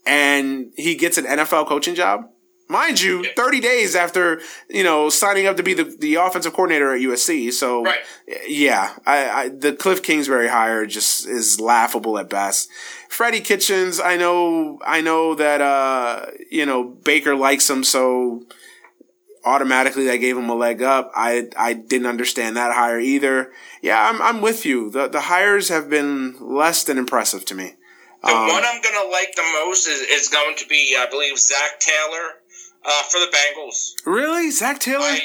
And he gets an NFL coaching job Mind you, 30 days after, you know, signing up to be the, the offensive coordinator at USC. So, right. yeah, I, I, the Cliff Kingsbury hire just is laughable at best. Freddie Kitchens, I know, I know that, uh, you know, Baker likes him, so automatically that gave him a leg up. I, I didn't understand that hire either. Yeah, I'm, I'm with you. The, the hires have been less than impressive to me. The um, one I'm going to like the most is, is going to be, I believe, Zac Taylor uh, for the Bengals. Really, Zac Taylor? I,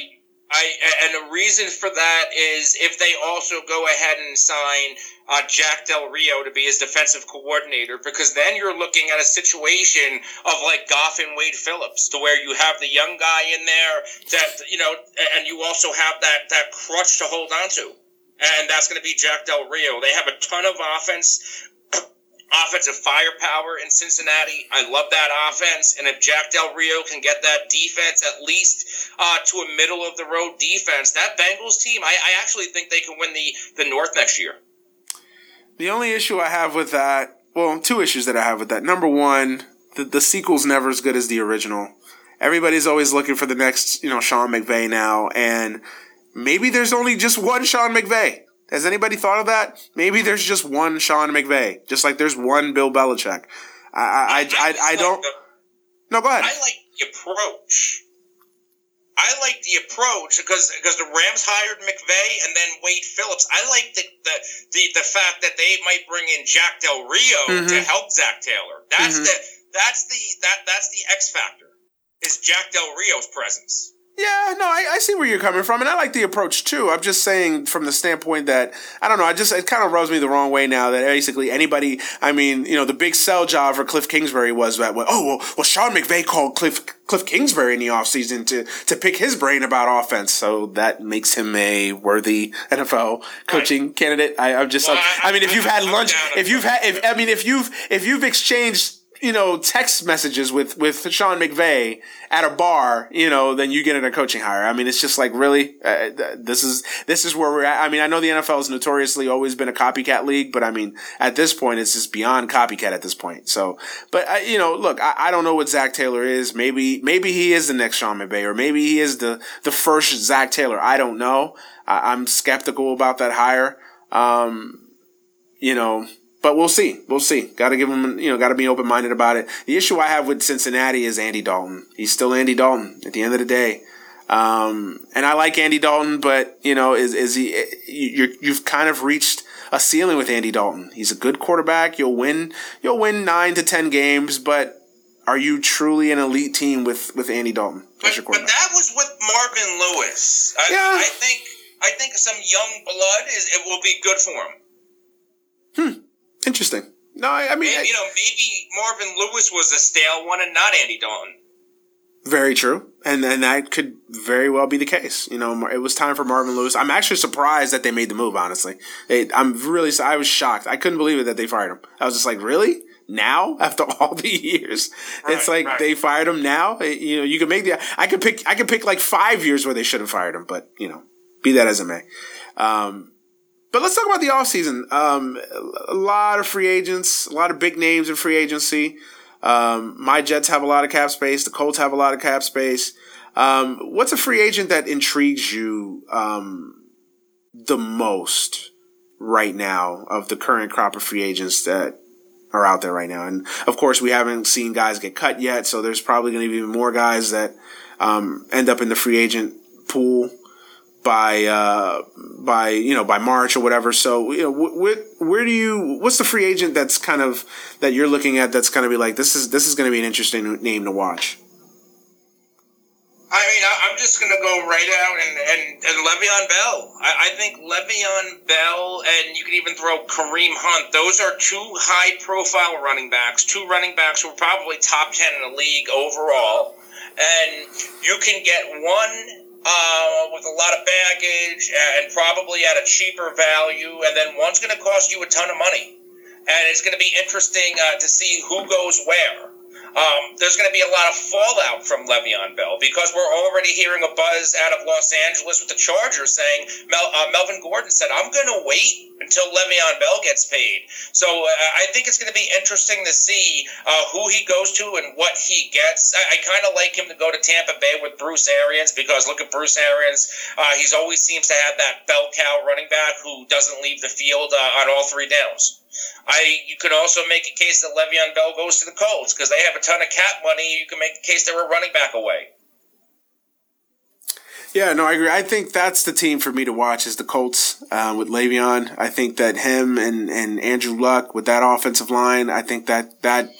I, and the reason for that is if they also go ahead and sign uh, Jack Del Rio to be his defensive coordinator, because then you're looking at a situation of like Goff and Wade Phillips, to where you have the young guy in there that you know, and you also have that that crutch to hold on to, and that's going to be Jack Del Rio. They have a ton of offense offensive firepower in Cincinnati. I love that offense. And if Jack Del Rio can get that defense at least uh, to a middle of the road defense, that Bengals team, I, I, actually think they can win the, the North next year. The only issue I have with that, well, two issues that I have with that. Number one, the, the sequel's never as good as the original. Everybody's always looking for the next, you know, Sean McVay now. And maybe there's only just one Sean McVay. Has anybody thought of that? Maybe there's just one Sean McVay, just like there's one Bill Belichick. I I I, I, I don't. no, go ahead. I like the approach. I like the approach because because the Rams hired McVay and then Wade Phillips. I like the the, the, the fact that they might bring in Jack Del Rio mm-hmm. to help Zac Taylor. That's mm-hmm. the that's the that that's the X factor is Jack Del Rio's presence. Yeah, no, I, I, see where you're coming from, and I like the approach too. I'm just saying from the standpoint that I don't know. I just it kind of rubs me the wrong way now that basically anybody. I mean, you know, the big sell job for Cliff Kingsbury was that. Well, oh, well, well, Sean McVay called Cliff Cliff Kingsbury in the offseason to to pick his brain about offense, so that makes him a worthy NFL coaching right. candidate. I, am just. Well, I, I, mean, if you've had lunch, if you've had, if I mean, if you've if you've exchanged you know, text messages with, with Sean McVay at a bar, you know, then you get in a coaching hire. I mean, it's just like, really? Uh, this is, this is where we're at. I mean, I know the NFL has notoriously always been a copycat league, but I mean, at this point, it's just beyond copycat at this point. So, but, uh, you know, look, I, I, don't know what Zac Taylor is. Maybe, maybe he is the next Sean McVay, or maybe he is the, the first Zac Taylor. I don't know. I, I'm skeptical about that hire. Um, you know, but we'll see. We'll see. Got to give him, you know, got to be open minded about it. The issue I have with Cincinnati is Andy Dalton. He's still Andy Dalton at the end of the day. Um, and I like Andy Dalton, but you know, is is he? you you've kind of reached a ceiling with Andy Dalton. He's a good quarterback. You'll win. You'll win nine to ten games, but are you truly an elite team with with Andy Dalton? But, but that was with Marvin Lewis. I, yeah. I think I think some young blood is it will be good for him. Hmm. Interesting. No, I, I mean, you know, maybe Marvin Lewis was a stale one and not Andy Dalton. Very true, and and that could very well be the case. You know, it was time for Marvin Lewis. I'm actually surprised that they made the move. Honestly, it, I'm really I was shocked. I couldn't believe it that they fired him. I was just like, really? Now, after all the years, right, it's like right. they fired him now. You know, you could make the. I could pick. I could pick like five years where they should have fired him, but you know, be that as it may. Um, but let's talk about the offseason. Um, a lot of free agents, a lot of big names in free agency. Um, my Jets have a lot of cap space. The Colts have a lot of cap space. Um, what's a free agent that intrigues you? Um, the most right now of the current crop of free agents that are out there right now. And of course, we haven't seen guys get cut yet, so there's probably going to be more guys that um, end up in the free agent pool by uh, by you know by March or whatever. So you know, wh- where do you? What's the free agent that's kind of that you're looking at that's going to be like this is this is going to be an interesting name to watch. I mean, I'm just going to go right out and, and, and Le'Veon Bell. I, I think Le'Veon Bell, and you can even throw Kareem Hunt. Those are two high profile running backs, two running backs who are probably top 10 in the league overall. And you can get one uh, with a lot of baggage and probably at a cheaper value, and then one's going to cost you a ton of money. And it's going to be interesting uh, to see who goes where. Um, there's going to be a lot of fallout from Le'Veon Bell because we're already hearing a buzz out of Los Angeles with the Chargers saying Mel, uh, Melvin Gordon said, "I'm going to wait until Le'Veon Bell gets paid." So uh, I think it's going to be interesting to see uh, who he goes to and what he gets. I, I kind of like him to go to Tampa Bay with Bruce Arians because look at Bruce Arians; uh, he's always seems to have that bell cow running back who doesn't leave the field uh, on all three downs. I you could also make a case that Le'Veon Bell goes to the Colts because they have a ton of cap money. You can make a case they're running back away. Yeah, no, I agree. I think that's the team for me to watch is the Colts uh, with Le'Veon. I think that him and, and Andrew Luck with that offensive line, I think that that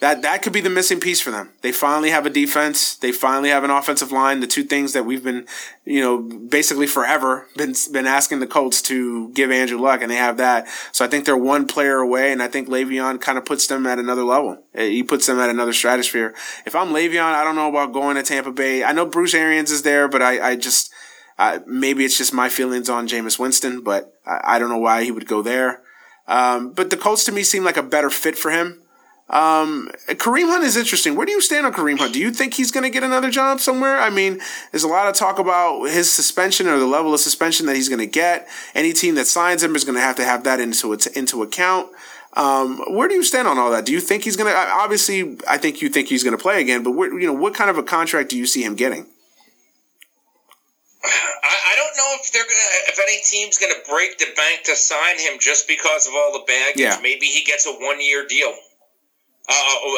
that that could be the missing piece for them. They finally have a defense. They finally have an offensive line. The two things that we've been, you know, basically forever been been asking the Colts to give Andrew Luck, and they have that. So I think they're one player away, and I think Le'Veon kind of puts them at another level. He puts them at another stratosphere. If I'm Le'Veon, I don't know about going to Tampa Bay. I know Bruce Arians is there, but I, I just uh, maybe it's just my feelings on Jameis Winston, but I, I don't know why he would go there. Um, but the Colts to me seem like a better fit for him. Um, Kareem Hunt is interesting. Where do you stand on Kareem Hunt? Do you think he's going to get another job somewhere? I mean, there's a lot of talk about his suspension or the level of suspension that he's going to get. Any team that signs him is going to have to have that into into account. Um, where do you stand on all that? Do you think he's going to? Obviously, I think you think he's going to play again. But where, you know, what kind of a contract do you see him getting? I, don't know if they're gonna, if any team's gonna break the bank to sign him just because of all the baggage. Yeah. Maybe he gets a one year deal uh,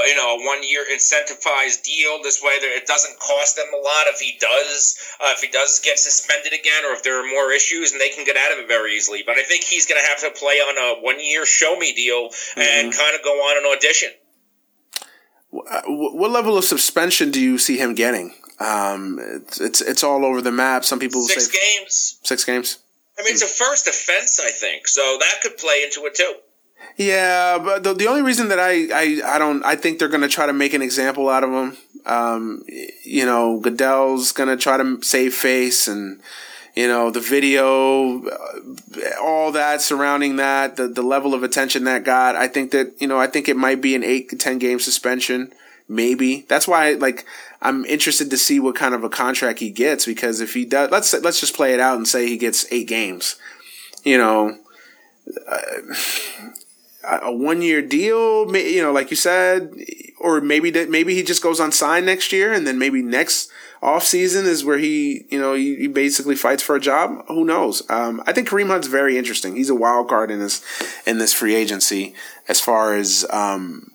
you know, a one year incentivized deal. This way, it doesn't cost them a lot if he does uh, if he does get suspended again, or if there are more issues, and they can get out of it very easily. But I think he's going to have to play on a one year show me deal mm-hmm. and kind of go on an audition. What level of suspension do you see him getting? Um, it's, it's, it's all over the map. Some people six say games. Six games. I mean, it's a first offense, I think, so that could play into it too. Yeah, but the, the only reason that I, I, I don't I think they're going to try to make an example out of him. Um, you know, Goodell's going to try to save face and you know the video uh, all that surrounding that the the level of attention that got i think that you know i think it might be an 8 to 10 game suspension maybe that's why like i'm interested to see what kind of a contract he gets because if he does let's let's just play it out and say he gets 8 games you know uh, a one year deal, you know, like you said, or maybe that maybe he just goes on sign next year, and then maybe next off season is where he, you know, he, he basically fights for a job. Who knows? Um, I think Kareem Hunt's very interesting. He's a wild card in this in this free agency as far as um,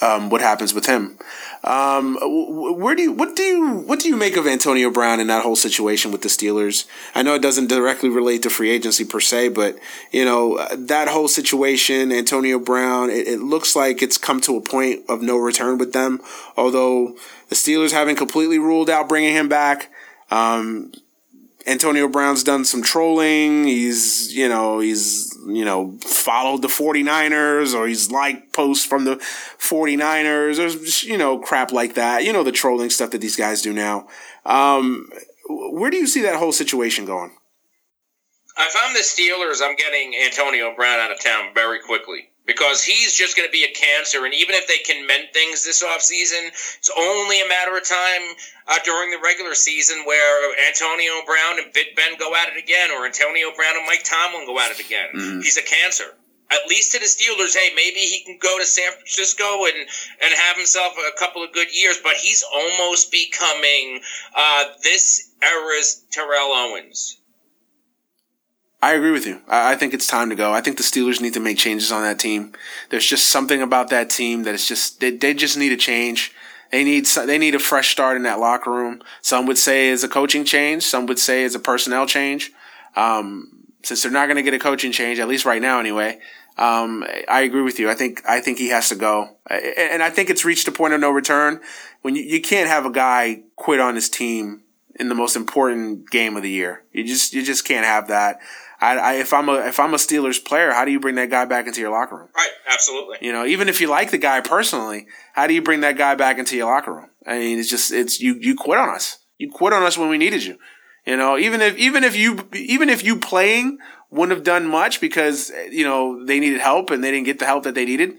um, what happens with him. Um, where do you what do you what do you make of Antonio Brown and that whole situation with the Steelers? I know it doesn't directly relate to free agency per se, but you know that whole situation, Antonio Brown, it, it looks like it's come to a point of no return with them. Although the Steelers haven't completely ruled out bringing him back. Um, Antonio Brown's done some trolling. He's, you know, he's, you know, followed the 49ers or he's liked posts from the 49ers or, you know, crap like that. You know, the trolling stuff that these guys do now. Um, where do you see that whole situation going? If I'm the Steelers, I'm getting Antonio Brown out of town very quickly because he's just going to be a cancer. And even if they can mend things this offseason, it's only a matter of time uh, during the regular season where Antonio Brown and Big Ben go at it again, or Antonio Brown and Mike Tomlin go at it again. Mm-hmm. He's a cancer. At least to the Steelers, hey, maybe he can go to San Francisco and, and have himself a couple of good years, but he's almost becoming uh, this era's Terrell Owens I agree with you. I, I think it's time to go. I think the Steelers need to make changes on that team. There's just something about that team that it's just they, they just need a change. They need they need a fresh start in that locker room. Some would say it's a coaching change. Some would say it's a personnel change. Um, since they're not going to get a coaching change, at least right now, anyway. Um, I agree with you. I think I think he has to go, and I think it's reached a point of no return when you, you can't have a guy quit on his team in the most important game of the year. You just you just can't have that. I, I, if I'm a if I'm a Steelers player, how do you bring that guy back into your locker room? Right, absolutely. You know, even if you like the guy personally, how do you bring that guy back into your locker room? I mean, it's just it's you you quit on us. You quit on us when we needed you. You know, even if even if you even if you playing wouldn't have done much because you know they needed help and they didn't get the help that they needed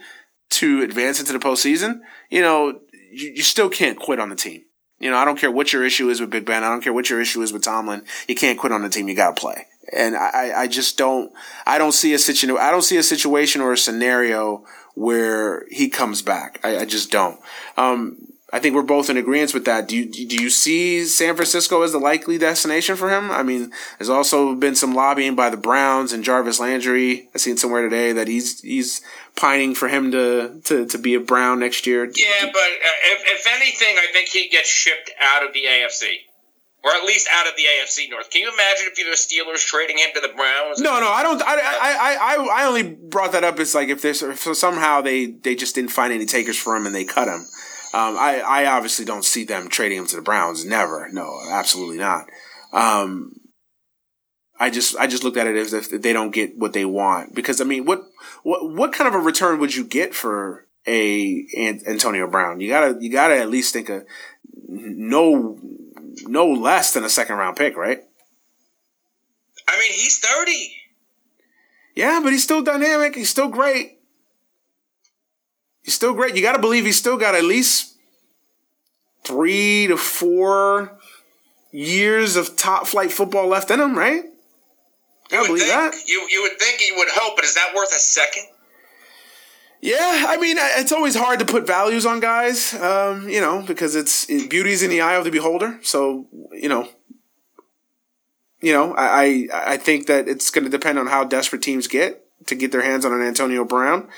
to advance into the postseason. You know, you, you still can't quit on the team. You know, I don't care what your issue is with Big Ben. I don't care what your issue is with Tomlin. You can't quit on the team. You got to play. And I, I just don't, I don't see a situation, I don't see a situation or a scenario where he comes back. I, I just don't. Um, I think we're both in agreement with that. Do you do you see San Francisco as the likely destination for him? I mean, there's also been some lobbying by the Browns and Jarvis Landry. I seen somewhere today that he's he's pining for him to to, to be a Brown next year. Yeah, but uh, if, if anything, I think he gets shipped out of the AFC. Or at least out of the AFC North. Can you imagine if you're the Steelers trading him to the Browns? No, no, I don't. I, I, I, I only brought that up. It's like if there's if somehow they they just didn't find any takers for him and they cut him. Um, I, I obviously don't see them trading him to the Browns. Never. No, absolutely not. Um, I just, I just looked at it as if they don't get what they want. Because, I mean, what, what, what kind of a return would you get for a Antonio Brown? You gotta, you gotta at least think of no, no less than a second round pick, right? I mean, he's 30. Yeah, but he's still dynamic. He's still great. He's still great. You got to believe he's still got at least three to four years of top flight football left in him, right? You would believe think, that. You you would think he would help, but is that worth a second? Yeah, I mean, it's always hard to put values on guys, um, you know, because it's it, beauty's in the eye of the beholder. So, you know, you know, I I think that it's going to depend on how desperate teams get to get their hands on an Antonio Brown.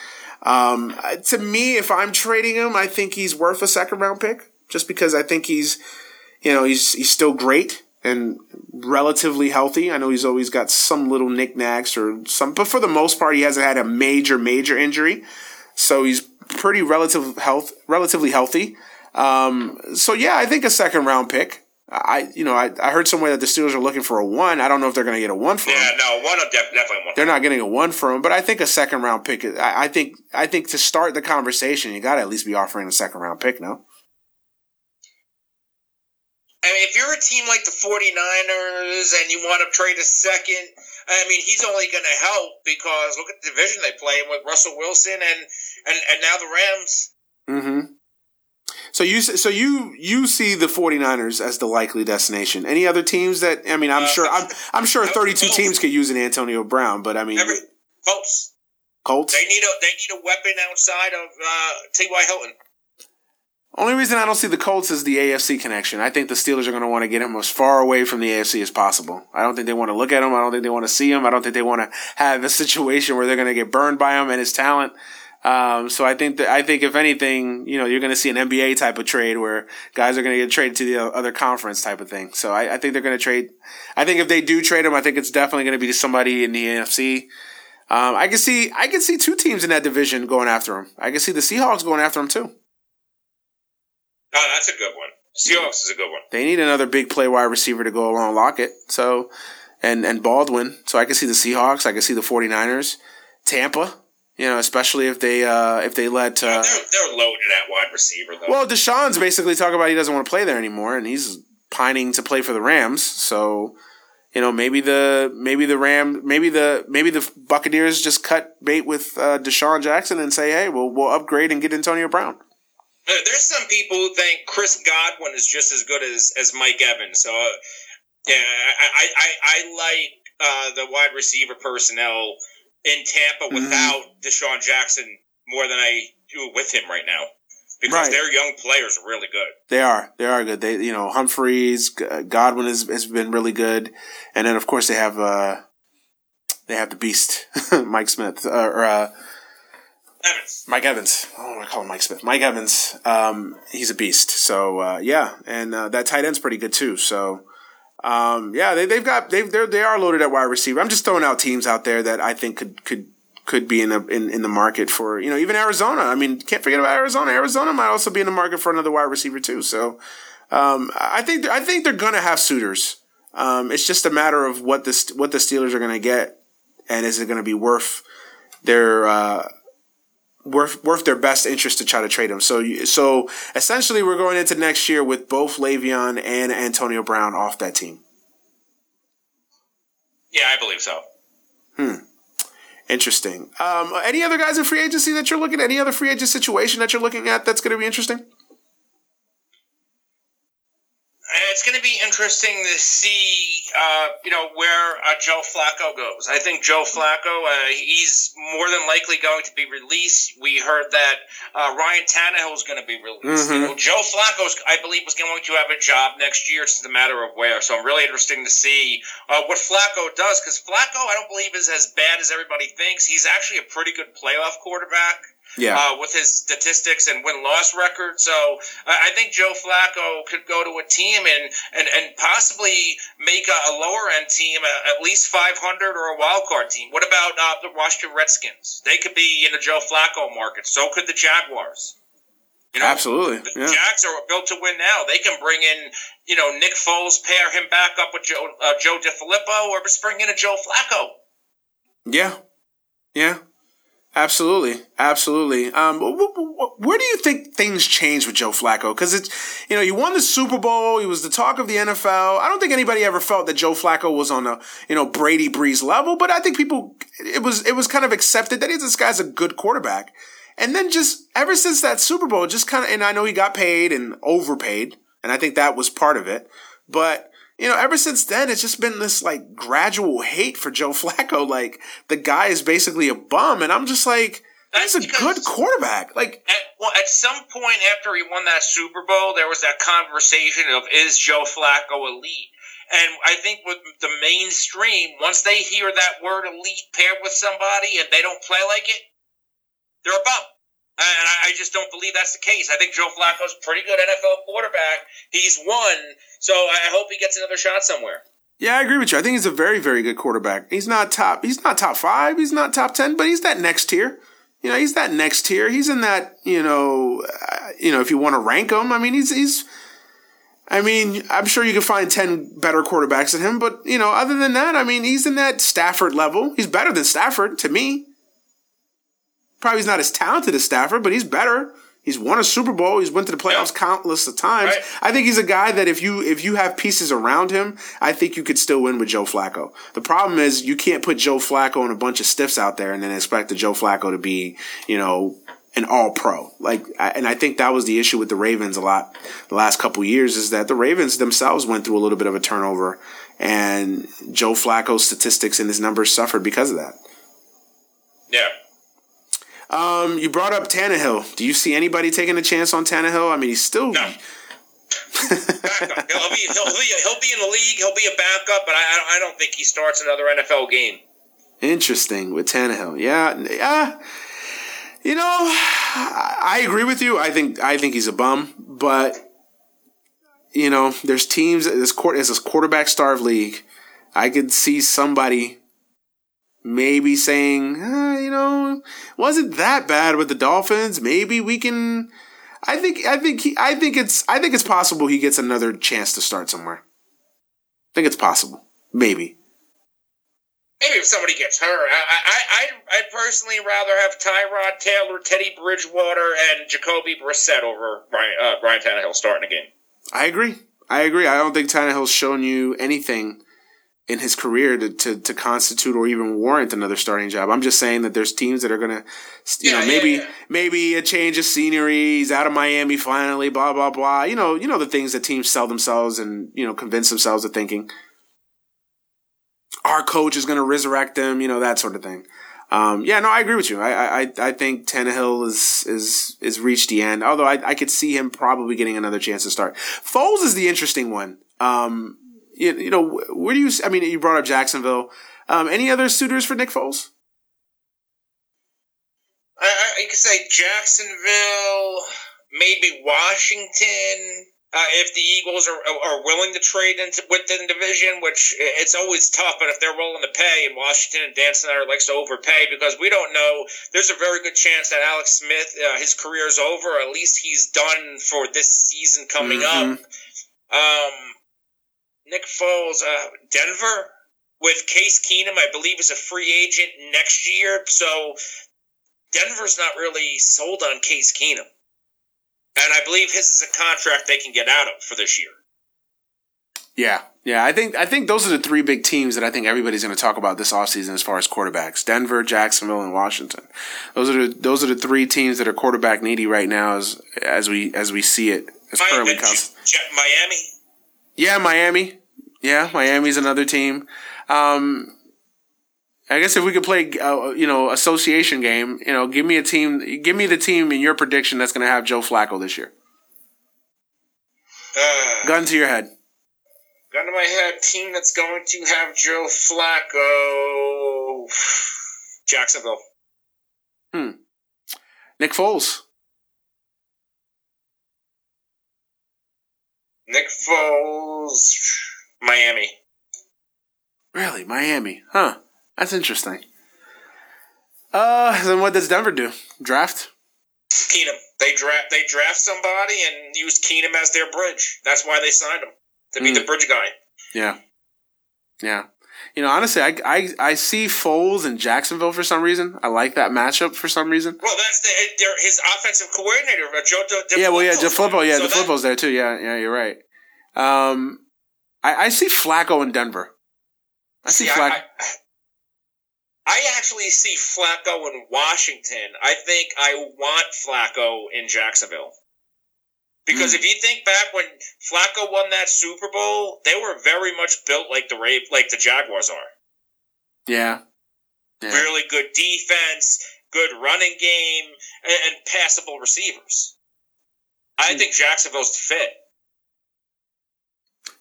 Um, to me, if I'm trading him, I think he's worth a second round pick just because I think he's, you know, he's, he's still great and relatively healthy. I know he's always got some little knickknacks or some, but for the most part, he hasn't had a major, major injury. So he's pretty relative health, relatively healthy. Um, so yeah, I think a second round pick. I, you know, I, I heard somewhere that the Steelers are looking for a one. I don't know if they're going to get a one for yeah, him. Yeah, no, one def- definitely one. They're not getting a one for him, but I think a second round pick. I, I think, I think to start the conversation, you got to at least be offering a second round pick, no? I mean, if you're a team like the 49ers and you want to trade a second, I mean, he's only going to help because look at the division they play with Russell Wilson and, and, and now the Rams. Mm-hmm. So you so you you see the 49ers as the likely destination. Any other teams that I mean, I'm uh, sure I'm I'm sure 32 teams could use an Antonio Brown, but I mean Every, Colts. Colts. They need a they need a weapon outside of uh, T.Y. Hilton. Only reason I don't see the Colts is the AFC connection. I think the Steelers are going to want to get him as far away from the AFC as possible. I don't think they want to look at him. I don't think they want to see him. I don't think they want to have a situation where they're going to get burned by him and his talent. Um, so I think that I think if anything, you know, you're going to see an NBA type of trade where guys are going to get traded to the other conference type of thing. So I, I think they're going to trade. I think if they do trade him, I think it's definitely going to be to somebody in the NFC. Um, I can see I can see two teams in that division going after him. I can see the Seahawks going after him too. Oh, that's a good one. Seahawks is a good one. They need another big play wide receiver to go along Lockett. So and and Baldwin. So I can see the Seahawks. I can see the 49ers. Tampa. You know, especially if they uh, if they let uh, they're, they're loaded at wide receiver though. Well, DeSean's basically talking about he doesn't want to play there anymore, and he's pining to play for the Rams. So, you know, maybe the maybe the Ram maybe the maybe the Buccaneers just cut bait with uh, DeSean Jackson and say, hey, we'll we'll upgrade and get Antonio Brown. Uh, there's some people who think Chris Godwin is just as good as, as Mike Evans. So, uh, yeah, I I, I, like uh, the wide receiver personnel in Tampa mm-hmm. without mm-hmm. DeSean Jackson more than I do with him right now. Because right. their young players are really good. They are. They are good. They, you know, Humphries, Godwin has, has been really good. And then, of course, they have, uh, they have the beast, Mike Smith, uh, or uh, Evans. Mike Evans. Oh, I call him Mike Smith. Mike Evans. Um, he's a beast. So uh, yeah, and uh, that tight end's pretty good too. So um, yeah, they, they've got they they're they are loaded at wide receiver. I'm just throwing out teams out there that I think could could could be in, a, in in the market for you know even Arizona. I mean, can't forget about Arizona. Arizona might also be in the market for another wide receiver too. So um, I think I think they're gonna have suitors. Um, it's just a matter of what the what the Steelers are gonna get, and is it gonna be worth their uh, worth worth their best interest to try to trade him. So so essentially, we're going into next year with both Le'Veon and Antonio Brown off that team. Yeah, I believe so. Hmm. Interesting. Um, any other guys in free agency that you're looking at? Any other free agent situation that you're looking at that's going to be interesting? It's going to be interesting to see, uh, you know, where uh, Joe Flacco goes. I think Joe Flacco, uh, he's more than likely going to be released. We heard that uh, Ryan Tannehill is going to be released. Mm-hmm. You know, Joe Flacco, I believe, was going to have a job next year. It's just a matter of where. So I'm really interested to see uh, what Flacco does because Flacco, I don't believe, is as bad as everybody thinks. He's actually a pretty good playoff quarterback yeah. Uh, with his statistics and win loss record. So I think Joe Flacco could go to a team and, and, and possibly make a, a lower end team uh, at least 500 or a wild card team. What about uh, the Washington Redskins? They could be in the Joe Flacco market. So could the Jaguars. You know, Absolutely. The yeah. Jags are built to win now. They can bring in, you know, Nick Foles, pair him back up with Joe, uh, Joe DeFilippo, or just bring in a Joe Flacco. Yeah. Yeah. Absolutely, absolutely. Um, where do you think things changed with Joe Flacco? Because it's, you know, he won the Super Bowl. He was the talk of the NFL. I don't think anybody ever felt that Joe Flacco was on a, you know, Brady Brees level. But I think people, it was, it was kind of accepted that he's this guy's a good quarterback. And then just ever since that Super Bowl, just kind of, and I know he got paid and overpaid, and I think that was part of it. But you know, ever since then, it's just been this like gradual hate for Joe Flacco. Like the guy is basically a bum, and I'm just like, he's a good quarterback. Like, at, well, at some point after he won that Super Bowl, there was that conversation of is Joe Flacco elite? And I think with the mainstream, once they hear that word elite paired with somebody and they don't play like it, they're a bum. And I just don't believe that's the case. I think Joe Flacco's a pretty good NFL quarterback. He's won, so I hope he gets another shot somewhere. Yeah, I agree with you. I think he's a very, very good quarterback. He's not top. He's not top five. He's not top ten, but he's that next tier. You know, he's that next tier. He's in that. You know, uh, you know, if you want to rank him, I mean, he's he's. I mean, I'm sure you can find ten better quarterbacks than him, but you know, other than that, I mean, he's in that Stafford level. He's better than Stafford to me. Probably he's not as talented as Stafford, but he's better. He's won a Super Bowl. He's went to the playoffs countless of times. Right. I think he's a guy that if you if you have pieces around him, I think you could still win with Joe Flacco. The problem is you can't put Joe Flacco and a bunch of stiffs out there and then expect the Joe Flacco to be, you know, an all pro. Like, and I think that was the issue with the Ravens a lot the last couple years is that the Ravens themselves went through a little bit of a turnover and Joe Flacco's statistics and his numbers suffered because of that. Yeah. Um, you brought up Tannehill. Do you see anybody taking a chance on Tannehill? I mean, he's still. No. he'll, be, he'll, be, he'll be in the league. He'll be a backup, but I, I don't think he starts another NFL game. Interesting with Tannehill. Yeah, yeah. You know, I agree with you. I think I think he's a bum, but you know, there's teams. This court is this quarterback starved league. I could see somebody maybe saying, eh, you know, wasn't that bad with the Dolphins. Maybe we can. I think. I think. He, I think it's. I think it's possible he gets another chance to start somewhere. I think it's possible. Maybe. Maybe if somebody gets hurt, I I I I'd personally rather have Tyrod Taylor, Teddy Bridgewater, and Jacoby Brissett over Brian uh, Brian Tannehill starting a game. I agree. I agree. I don't think Tannehill's shown you anything in his career to, to, to constitute or even warrant another starting job. I'm just saying that there's teams that are gonna, you yeah, know, maybe yeah, yeah. maybe a change of scenery. He's out of Miami finally. Blah blah blah. You know, you know the things that teams sell themselves and you know convince themselves of thinking. Our coach is going to resurrect them. You know that sort of thing. Um, yeah, no, I agree with you. I, I, I think Tannehill is, is, is reached the end. Although I, I could see him probably getting another chance to start. Foles is the interesting one. Um, you, you know, where do you? I mean, you brought up Jacksonville. Um, any other suitors for Nick Foles? I, I, could say Jacksonville, maybe Washington. Uh, if the Eagles are, are willing to trade into within the division, which it's always tough, but if they're willing to pay, and Washington and Dan Snyder likes to overpay because we don't know, there's a very good chance that Alex Smith, uh, his career is over, or at least he's done for this season coming mm-hmm. up. Um, Nick Foles, uh, Denver with Case Keenum, I believe, is a free agent next year, so Denver's not really sold on Case Keenum. And I believe his is a contract they can get out of for this year. Yeah, yeah. I think I think those are the three big teams that I think everybody's going to talk about this offseason as far as quarterbacks: Denver, Jacksonville, and Washington. Those are the those are the three teams that are quarterback needy right now, as as we as we see it as currently comes. Miami. Yeah, Miami. Yeah, Miami's another team. Um, I guess if we could play, uh, you know, association game, you know, give me a team, give me the team in your prediction that's going to have Joe Flacco this year. Uh, gun to your head. Gun to my head. Team that's going to have Joe Flacco. Jacksonville. Hmm. Nick Foles. Nick Foles. Miami. Really, Miami? Huh. That's interesting. Uh, then what does Denver do? Draft? Keenum. They draft. They draft somebody and use Keenum as their bridge. That's why they signed him to be mm. the bridge guy. Yeah. Yeah. You know, honestly, I, I I see Foles in Jacksonville for some reason. I like that matchup for some reason. Well, that's the, his offensive coordinator, uh, Joe. De, yeah, well, yeah, DeFilippo. Yeah, so DeFilippo's there too. Yeah, yeah, you're right. Um, I, I see Flacco in Denver. I see, see Flacco. I, I, I actually see Flacco in Washington. I think I want Flacco in Jacksonville. Because mm. if you think back when Flacco won that Super Bowl, they were very much built like the Rave, like the Jaguars are. Yeah. yeah. Really good defense, good running game, and, and passable receivers. I mm. think Jacksonville's fit.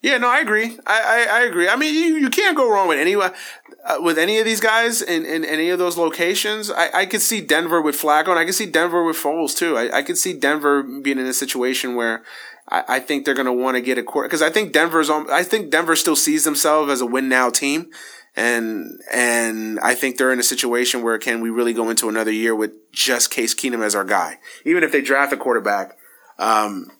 Yeah, no, I agree. I, I, I, agree. I mean, you, you can't go wrong with any uh, with any of these guys in, in any of those locations. I, I could see Denver with Flacco, and I could see Denver with Foles too. I, I could see Denver being in a situation where I, I think they're going to want to get a quarter because I think Denver's on. I think Denver still sees themselves as a win now team, and and I think they're in a situation where can we really go into another year with just Case Keenum as our guy, even if they draft a quarterback. Um,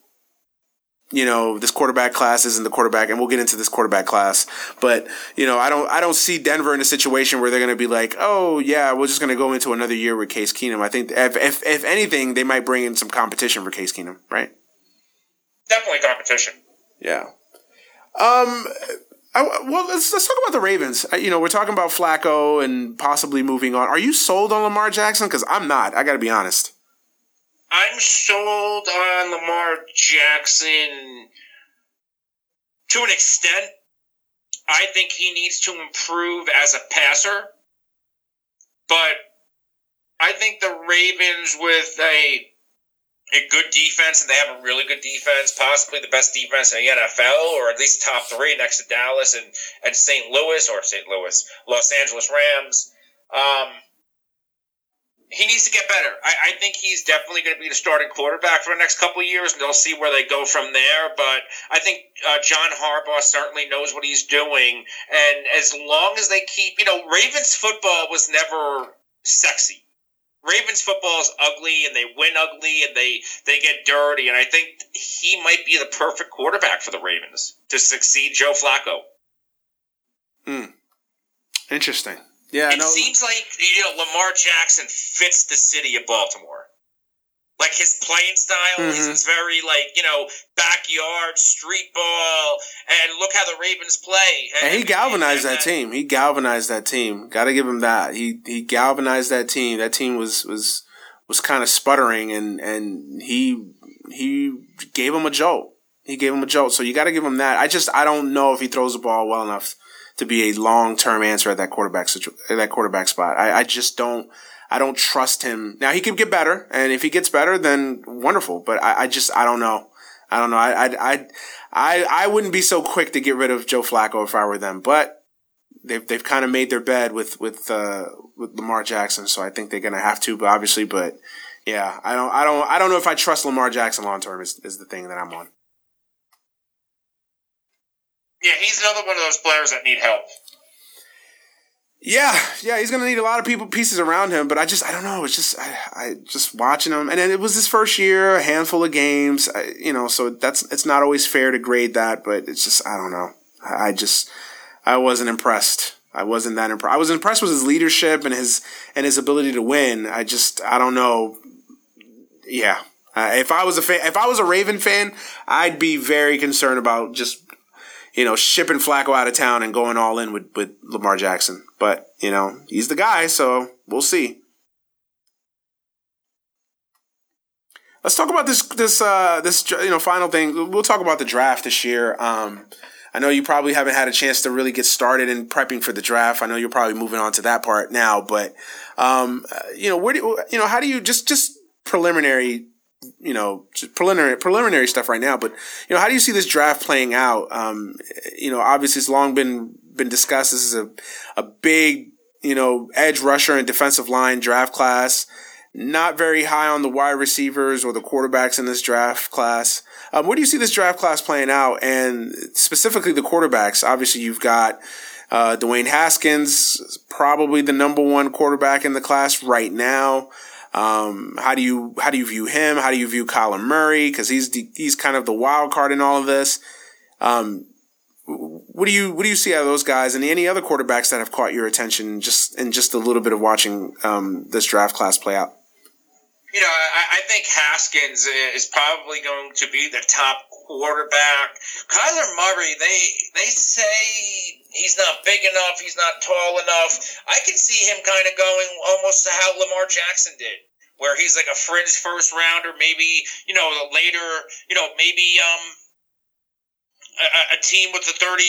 you know, this quarterback class isn't the quarterback, and we'll get into this quarterback class. But you know, I don't, I don't see Denver in a situation where they're going to be like, oh yeah, we're just going to go into another year with Case Keenum. I think if, if, if anything, they might bring in some competition for Case Keenum, right? Definitely competition. Yeah. Um. I, well, let's let's talk about the Ravens. You know, we're talking about Flacco and possibly moving on. Are you sold on Lamar Jackson? Because I'm not. I got to be honest. I'm sold on Lamar Jackson to an extent. I think he needs to improve as a passer, but I think the Ravens with a a good defense, and they have a really good defense, possibly the best defense in the NFL, or at least top three next to Dallas and, and St. Louis, or St. Louis, Los Angeles Rams. Um, he needs to get better. I, I think he's definitely going to be the starting quarterback for the next couple of years, and they'll see where they go from there. But I think uh, John Harbaugh certainly knows what he's doing, and as long as they keep, you know, Ravens football was never sexy. Ravens football is ugly, and they win ugly, and they they get dirty. And I think he might be the perfect quarterback for the Ravens to succeed Joe Flacco. Hmm. Interesting. Yeah, it no. seems like you know Lamar Jackson fits the city of Baltimore. Like his playing style mm-hmm. is very like you know backyard street ball, and look how the Ravens play. And, and he galvanized and, that team. He galvanized that team. Got to give him that. He he galvanized that team. That team was was was kind of sputtering, and and he he gave him a jolt. He gave him a jolt. So you got to give him that. I just I don't know if he throws the ball well enough to be a long term answer at that quarterback situ- at that quarterback spot. I, I just don't. I don't trust him. Now he could get better, and if he gets better, then wonderful. But I, I just I don't know. I don't know. I, I I I wouldn't be so quick to get rid of Joe Flacco if I were them. But they've they've kind of made their bed with with uh, with Lamar Jackson, so I think they're gonna have to. But obviously, but yeah, I don't I don't I don't know if I trust Lamar Jackson long term is is the thing that I'm on. Yeah, he's another one of those players that need help. Yeah, yeah, he's gonna need a lot of people pieces around him, but I just I don't know. It's just I, I just watching him, and it was his first year, a handful of games, I, you know. So that's it's not always fair to grade that, but it's just I don't know. I just I wasn't impressed. I wasn't that impressed. I was impressed with his leadership and his and his ability to win. I just I don't know. Yeah, uh, if I was a fan, if I was a Raven fan, I'd be very concerned about just you know, shipping Flacco out of town and going all in with, with Lamar Jackson. But, you know, he's the guy, so we'll see. Let's talk about this this uh this you know final thing. We'll talk about the draft this year. Um I know you probably haven't had a chance to really get started in prepping for the draft. I know you're probably moving on to that part now, but um you know, where do you, you know, how do you just just preliminary you know, preliminary preliminary stuff right now. But you know, how do you see this draft playing out? Um, you know, obviously it's long been been discussed. This is a a big you know edge rusher and defensive line draft class. Not very high on the wide receivers or the quarterbacks in this draft class. Um, where do you see this draft class playing out, and specifically the quarterbacks? Obviously, you've got uh, Dwayne Haskins, probably the number one quarterback in the class right now. Um, how do you how do you view him? How do you view Kyler Murray? Because he's the, he's kind of the wild card in all of this. Um, what do you what do you see out of those guys and any other quarterbacks that have caught your attention just in just a little bit of watching um, this draft class play out? You know, I, I think Haskins is probably going to be the top quarterback. Kyler Murray, they they say he's not big enough, he's not tall enough. I can see him kind of going almost to how Lamar Jackson did, where he's like a fringe first rounder, maybe you know later, you know maybe um a, a, team with the 30,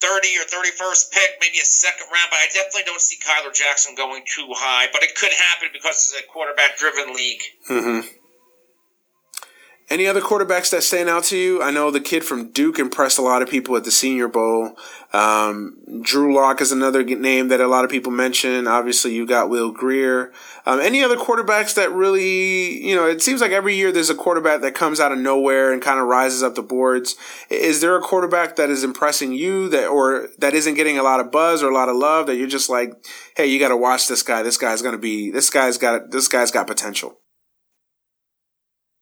30 or 31st pick, maybe a second round, but I definitely don't see Kyler Jackson going too high. But it could happen because it's a quarterback driven league. Mm-hmm. Any other quarterbacks that stand out to you? I know the kid from Duke impressed a lot of people at the Senior Bowl. Um, Drew Lock is another name that a lot of people mention. Obviously, you got Will Grier. Um, any other quarterbacks that really, you know, it seems like every year there's a quarterback that comes out of nowhere and kind of rises up the boards. Is there a quarterback that is impressing you that, or that isn't getting a lot of buzz or a lot of love that you're just like, hey, you got to watch this guy. This guy's going to be, this guy's got, this guy's got potential.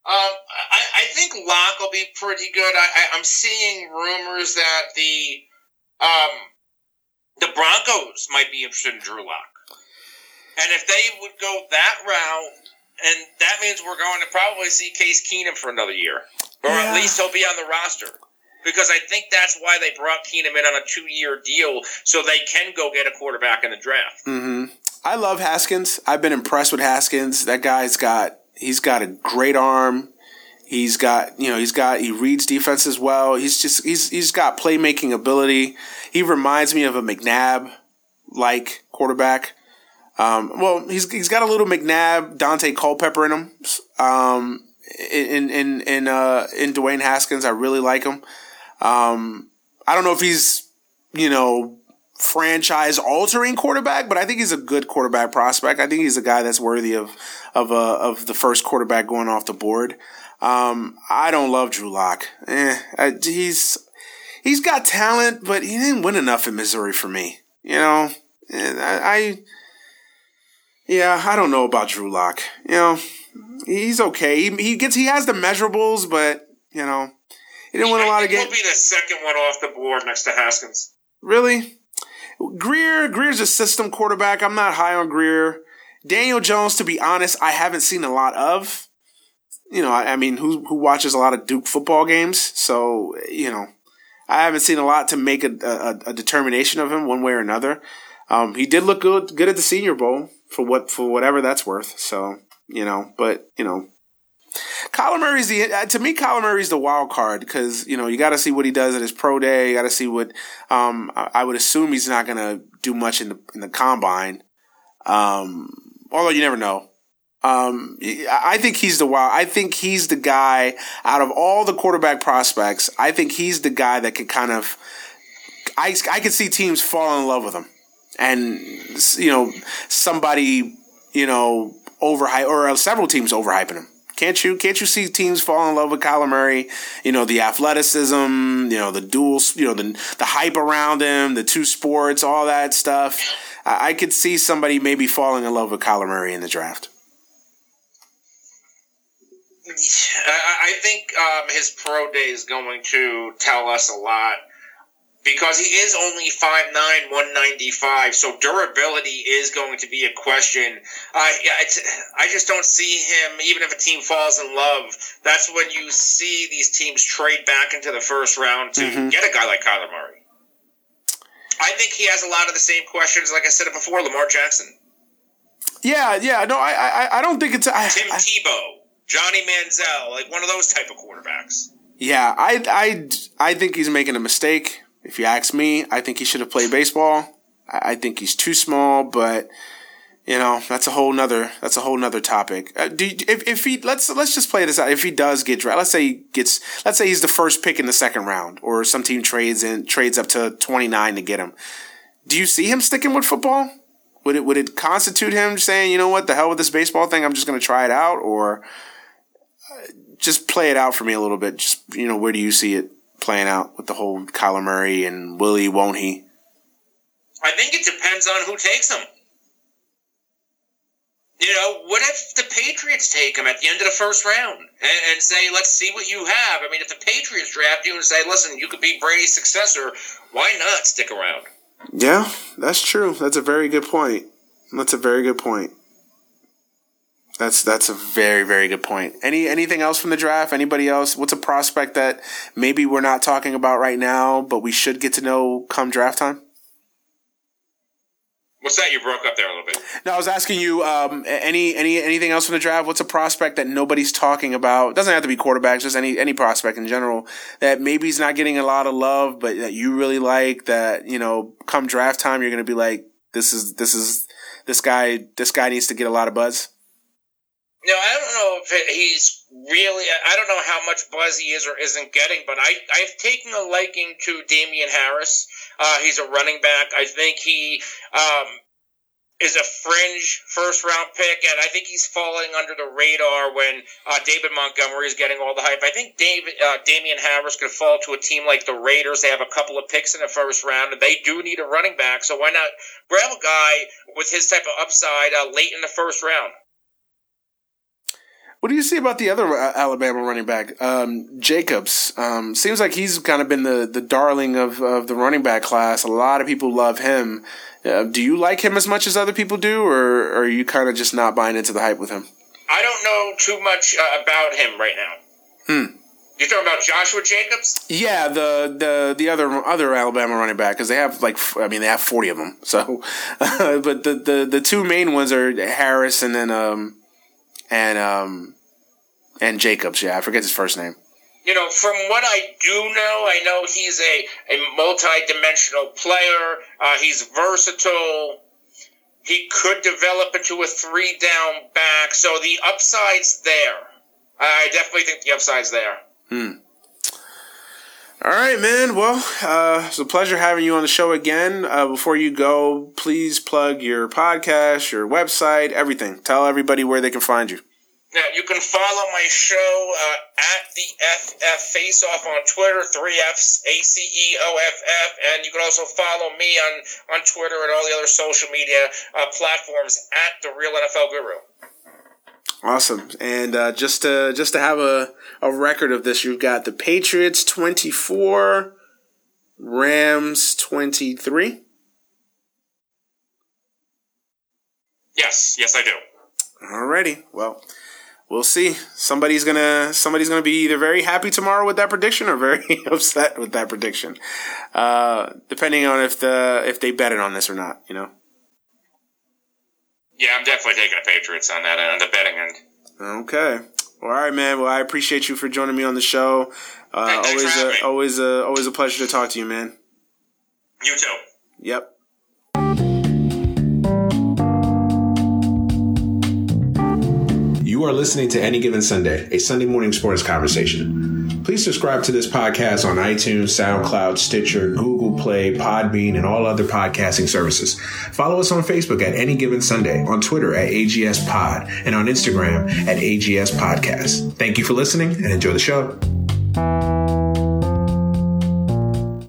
Um, I, I think Lock will be pretty good. I, I, am seeing rumors that the um, the Broncos might be interested in Drew Lock, and if they would go that route, and that means we're going to probably see Case Keenum for another year, or yeah. at least he'll be on the roster. Because I think that's why they brought Keenum in on a two-year deal, so they can go get a quarterback in the draft. Mm-hmm. I love Haskins. I've been impressed with Haskins. That guy's got He's got a great arm. He's got, you know, he's got, he reads defenses well. He's just, he's, he's got playmaking ability. He reminds me of a McNabb like quarterback. Um, well, he's, he's got a little McNabb, Daunte Culpepper in him. Um, in, in, in, uh, in Dwayne Haskins, I really like him. Um, I don't know if he's, you know, franchise altering quarterback, but I think he's a good quarterback prospect. I think he's a guy that's worthy of of uh, of the first quarterback going off the board. Um, I don't love Drew Lock. Eh, I, he's he's got talent, but he didn't win enough in Missouri for me. You know, and I, I yeah, I don't know about Drew Lock. You know, he's okay. He, he gets he has the measurables, but you know, he didn't win a lot of games. He'll be the second one off the board next to Haskins. Really? Grier Grier's a system quarterback. I'm not high on Grier. Daniel Jones, to be honest, I haven't seen a lot of. You know, I, I mean, who who watches a lot of Duke football games? So you know, I haven't seen a lot to make a, a, a determination of him one way or another. Um, he did look good good at the Senior Bowl for what for whatever that's worth. So you know, but you know, Kyler Murray's the uh, to me. Kyler Murray's the wild card because you know you got to see what he does at his pro day. You got to see what. Um, I would assume he's not going to do much in the in the combine. Um, although you never know. Um, I think he's the wild. I think he's the guy out of all the quarterback prospects. I think he's the guy that can kind of. I I could see teams fall in love with him. and you know somebody you know overhype or several teams overhyping him. Can't you can't you see teams fall in love with Kyler Murray? You know the athleticism, you know the duels, you know the the hype around him, the two sports, all that stuff. I, I could see somebody maybe falling in love with Kyler Murray in the draft. I think um, his pro day is going to tell us a lot because he is only 5'9", 195, so durability is going to be a question. Uh, I just don't see him, even if a team falls in love, that's when you see these teams trade back into the first round to mm-hmm. get a guy like Kyler Murray. I think he has a lot of the same questions, like I said before, Lamar Jackson. Yeah, yeah, no, I, I, I don't think it's I, Tim I, Tebow, Johnny Manziel, like one of those type of quarterbacks. Yeah, I, I, I think he's making a mistake. If you ask me, I think he should have played baseball. I think he's too small, but you know that's a whole nother that's a whole nother topic. Uh, do you, if if he let's let's just play this out. If he does get drafted, let's say he gets let's say he's the first pick in the second round, or some team trades in trades up to twenty nine to get him. Do you see him sticking with football? Would it would it constitute him saying, you know what, the hell with this baseball thing, I'm just going to try it out, or just play it out for me a little bit? Just you know, where do you see it? playing out with the whole Kyler Murray and Willie, won't he? I think it depends on who takes him. You know, what if the Patriots take him at the end of the first round and, and, say, let's see what you have? I mean, if the Patriots draft you and say, listen, you could be Brady's successor, why not stick around? Yeah, that's true. That's a very good point. That's a very good point. That's that's a very very good point. Any anything else from the draft? Anybody else? What's a prospect that maybe we're not talking about right now, but we should get to know come draft time? What's that? You broke up there a little bit. No, I was asking you um, any any anything else from the draft. What's a prospect that nobody's talking about? It doesn't have to be quarterbacks, just any any prospect in general that maybe he's not getting a lot of love, but that you really like. That you know, come draft time, you're going to be like, this is this is this guy. This guy needs to get a lot of buzz. No, I don't know if it, he's really. I don't know how much buzz he is or isn't getting, but I I've taken a liking to Damien Harris. Uh, he's a running back. I think he um, is a fringe first round pick, and I think he's falling under the radar when uh, David Montgomery is getting all the hype. I think David uh, Damien Harris could fall to a team like the Raiders. They have a couple of picks in the first round, and they do need a running back. So why not grab a guy with his type of upside uh, late in the first round? What do you see about the other uh, Alabama running back, um, Jacobs? Um, seems like he's kind of been the, the darling of, of the running back class. A lot of people love him. Uh, do you like him as much as other people do, or, or are you kind of just not buying into the hype with him? I don't know too much uh, about him right now. Hmm. You're talking about Joshua Jacobs? Yeah, the the the other other Alabama running back because they have like I mean they have forty of them. So, but the, the the two main ones are Harris and then um and um and Jacobs. Yeah, I forget his first name. You know, from what I do know, I know he's a, a multi-dimensional player. Uh, he's versatile. He could develop into a three-down back, so the upside's there. I definitely think the upside's there. Hmm. All right, man. Well, uh, it's a pleasure having you on the show again. Uh, before you go, please plug your podcast, your website, everything. Tell everybody where they can find you. Now, you can follow my show uh, at the FF Face Off on Twitter, 3Fs, A C E O F F, and you can also follow me on, on Twitter and all the other social media uh, platforms at The Real NFL Guru. Awesome. And uh, just to just to have a, a record of this, you've got the Patriots 24, Rams 23. Yes, yes, I do. Alrighty. Well, we'll see. Somebody's gonna somebody's gonna be either very happy tomorrow with that prediction or very upset with that prediction, uh, depending on if the if they bet it on this or not. You know. Yeah, I'm definitely taking the Patriots on that on the betting end. Okay. Well, all right, man. Well, I appreciate you for joining me on the show. Uh, always, a, always, a, always a pleasure to talk to you, man. You too. Yep. You are listening to Any Given Sunday, a Sunday morning sports conversation. Please subscribe to this podcast on iTunes, SoundCloud, Stitcher, Google Play, Podbean, and all other podcasting services. Follow us on Facebook at Any Given Sunday, on Twitter at AGS Pod, and on Instagram at AGS Podcast. Thank you for listening and enjoy the show.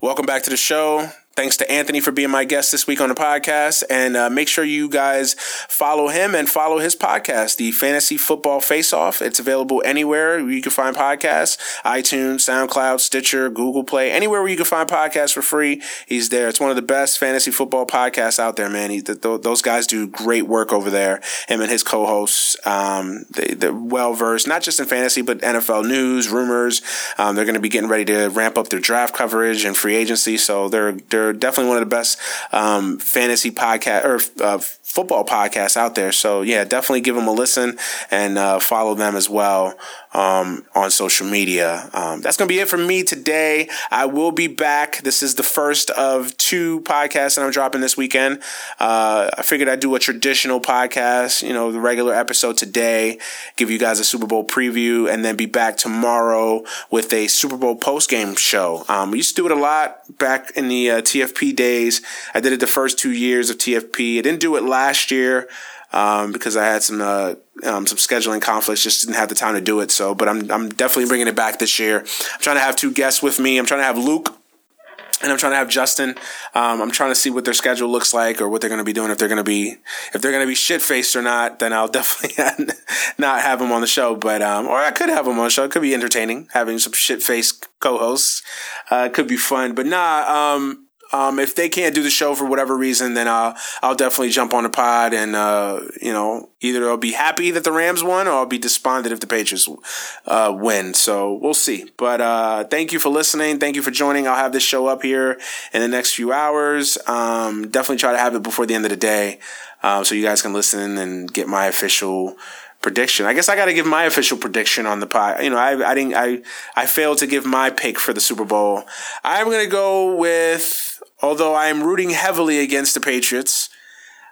Welcome back to the show. Thanks to Anthony for being my guest this week on the podcast. And uh, make sure you guys follow him and follow his podcast, the Fantasy Football Face Off. It's available anywhere you can find podcasts iTunes, SoundCloud, Stitcher, Google Play, anywhere where you can find podcasts for free. He's there. It's one of the best fantasy football podcasts out there, man. He, th- th- those guys do great work over there. Him and his co hosts, um, they, are well versed, not just in fantasy, but NFL news, rumors. Um, they're going to be getting ready to ramp up their draft coverage and free agency. So they're, they're, they're definitely one of the best um, fantasy podcast or uh, football podcasts out there. So yeah, definitely give them a listen and uh, follow them as well um, on social media. Um, that's going to be it for me today. I will be back. This is the first of two podcasts that I'm dropping this weekend. Uh, I figured I'd do a traditional podcast, you know, the regular episode today, give you guys a Super Bowl preview, and then be back tomorrow with a Super Bowl post game show. Um, we used to do it a lot back in the uh, TFP days. I did it the first two years of TFP. I didn't do it last year um, because I had some uh, um, some scheduling conflicts, just didn't have the time to do it. So, but I'm I'm definitely bringing it back this year. I'm trying to have two guests with me. I'm trying to have Luke. And I'm trying to have Justin. Um, I'm trying to see what their schedule looks like, or what they're going to be doing. If they're going to be, if they're going to be shit faced or not, then I'll definitely not have them on the show. But um, or I could have them on the show. It could be entertaining having some shit faced co-hosts. Uh, it could be fun. But nah, um, um, if they can't do the show for whatever reason, then I'll I'll definitely jump on the pod and uh, you know either I'll be happy that the Rams won or I'll be despondent if the Patriots uh, win. So we'll see. But uh, thank you for listening. Thank you for joining. I'll have this show up here in the next few hours. Um, definitely try to have it before the end of the day, uh, so you guys can listen and get my official prediction. I guess I got to give my official prediction on the pod. You know, I, I didn't, I, I failed to give my pick for the Super Bowl. I'm going to go with, although I am rooting heavily against the Patriots,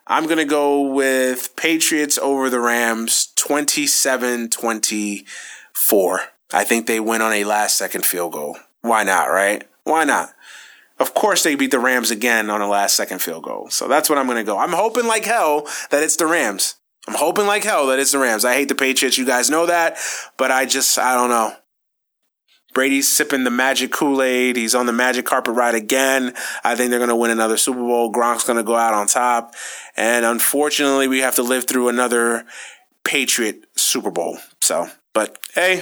I'm going to go with Patriots over the Rams 27 24. I think they win on a last second field goal. Why not, right? Why not? Of course, they beat the Rams again on a last second field goal. So that's what I'm going to go. I'm hoping like hell that it's the Rams. I'm hoping like hell that it's the Rams. I hate the Patriots. You guys know that, but I just, I don't know. Brady's sipping the magic Kool-Aid. He's on the magic carpet ride again. I think they're going to win another Super Bowl. Gronk's going to go out on top. And unfortunately, we have to live through another Patriot Super Bowl. So, but hey,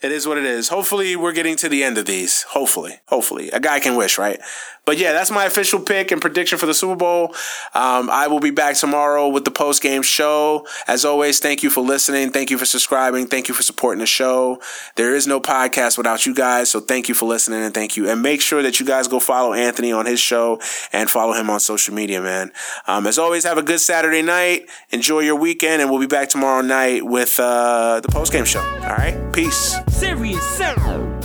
it is what it is. Hopefully, we're getting to the end of these. Hopefully, hopefully, a guy can wish, right? But yeah, that's my official pick and prediction for the Super Bowl. Um, I will be back tomorrow with the post game show. As always, thank you for listening. Thank you for subscribing. Thank you for supporting the show. There is no podcast without you guys, so thank you for listening and thank you. And make sure that you guys go follow Anthony on his show and follow him on social media, man. Um, as always, have a good Saturday night. Enjoy your weekend, and we'll be back tomorrow night with uh, the post game show. All right, peace. Serious.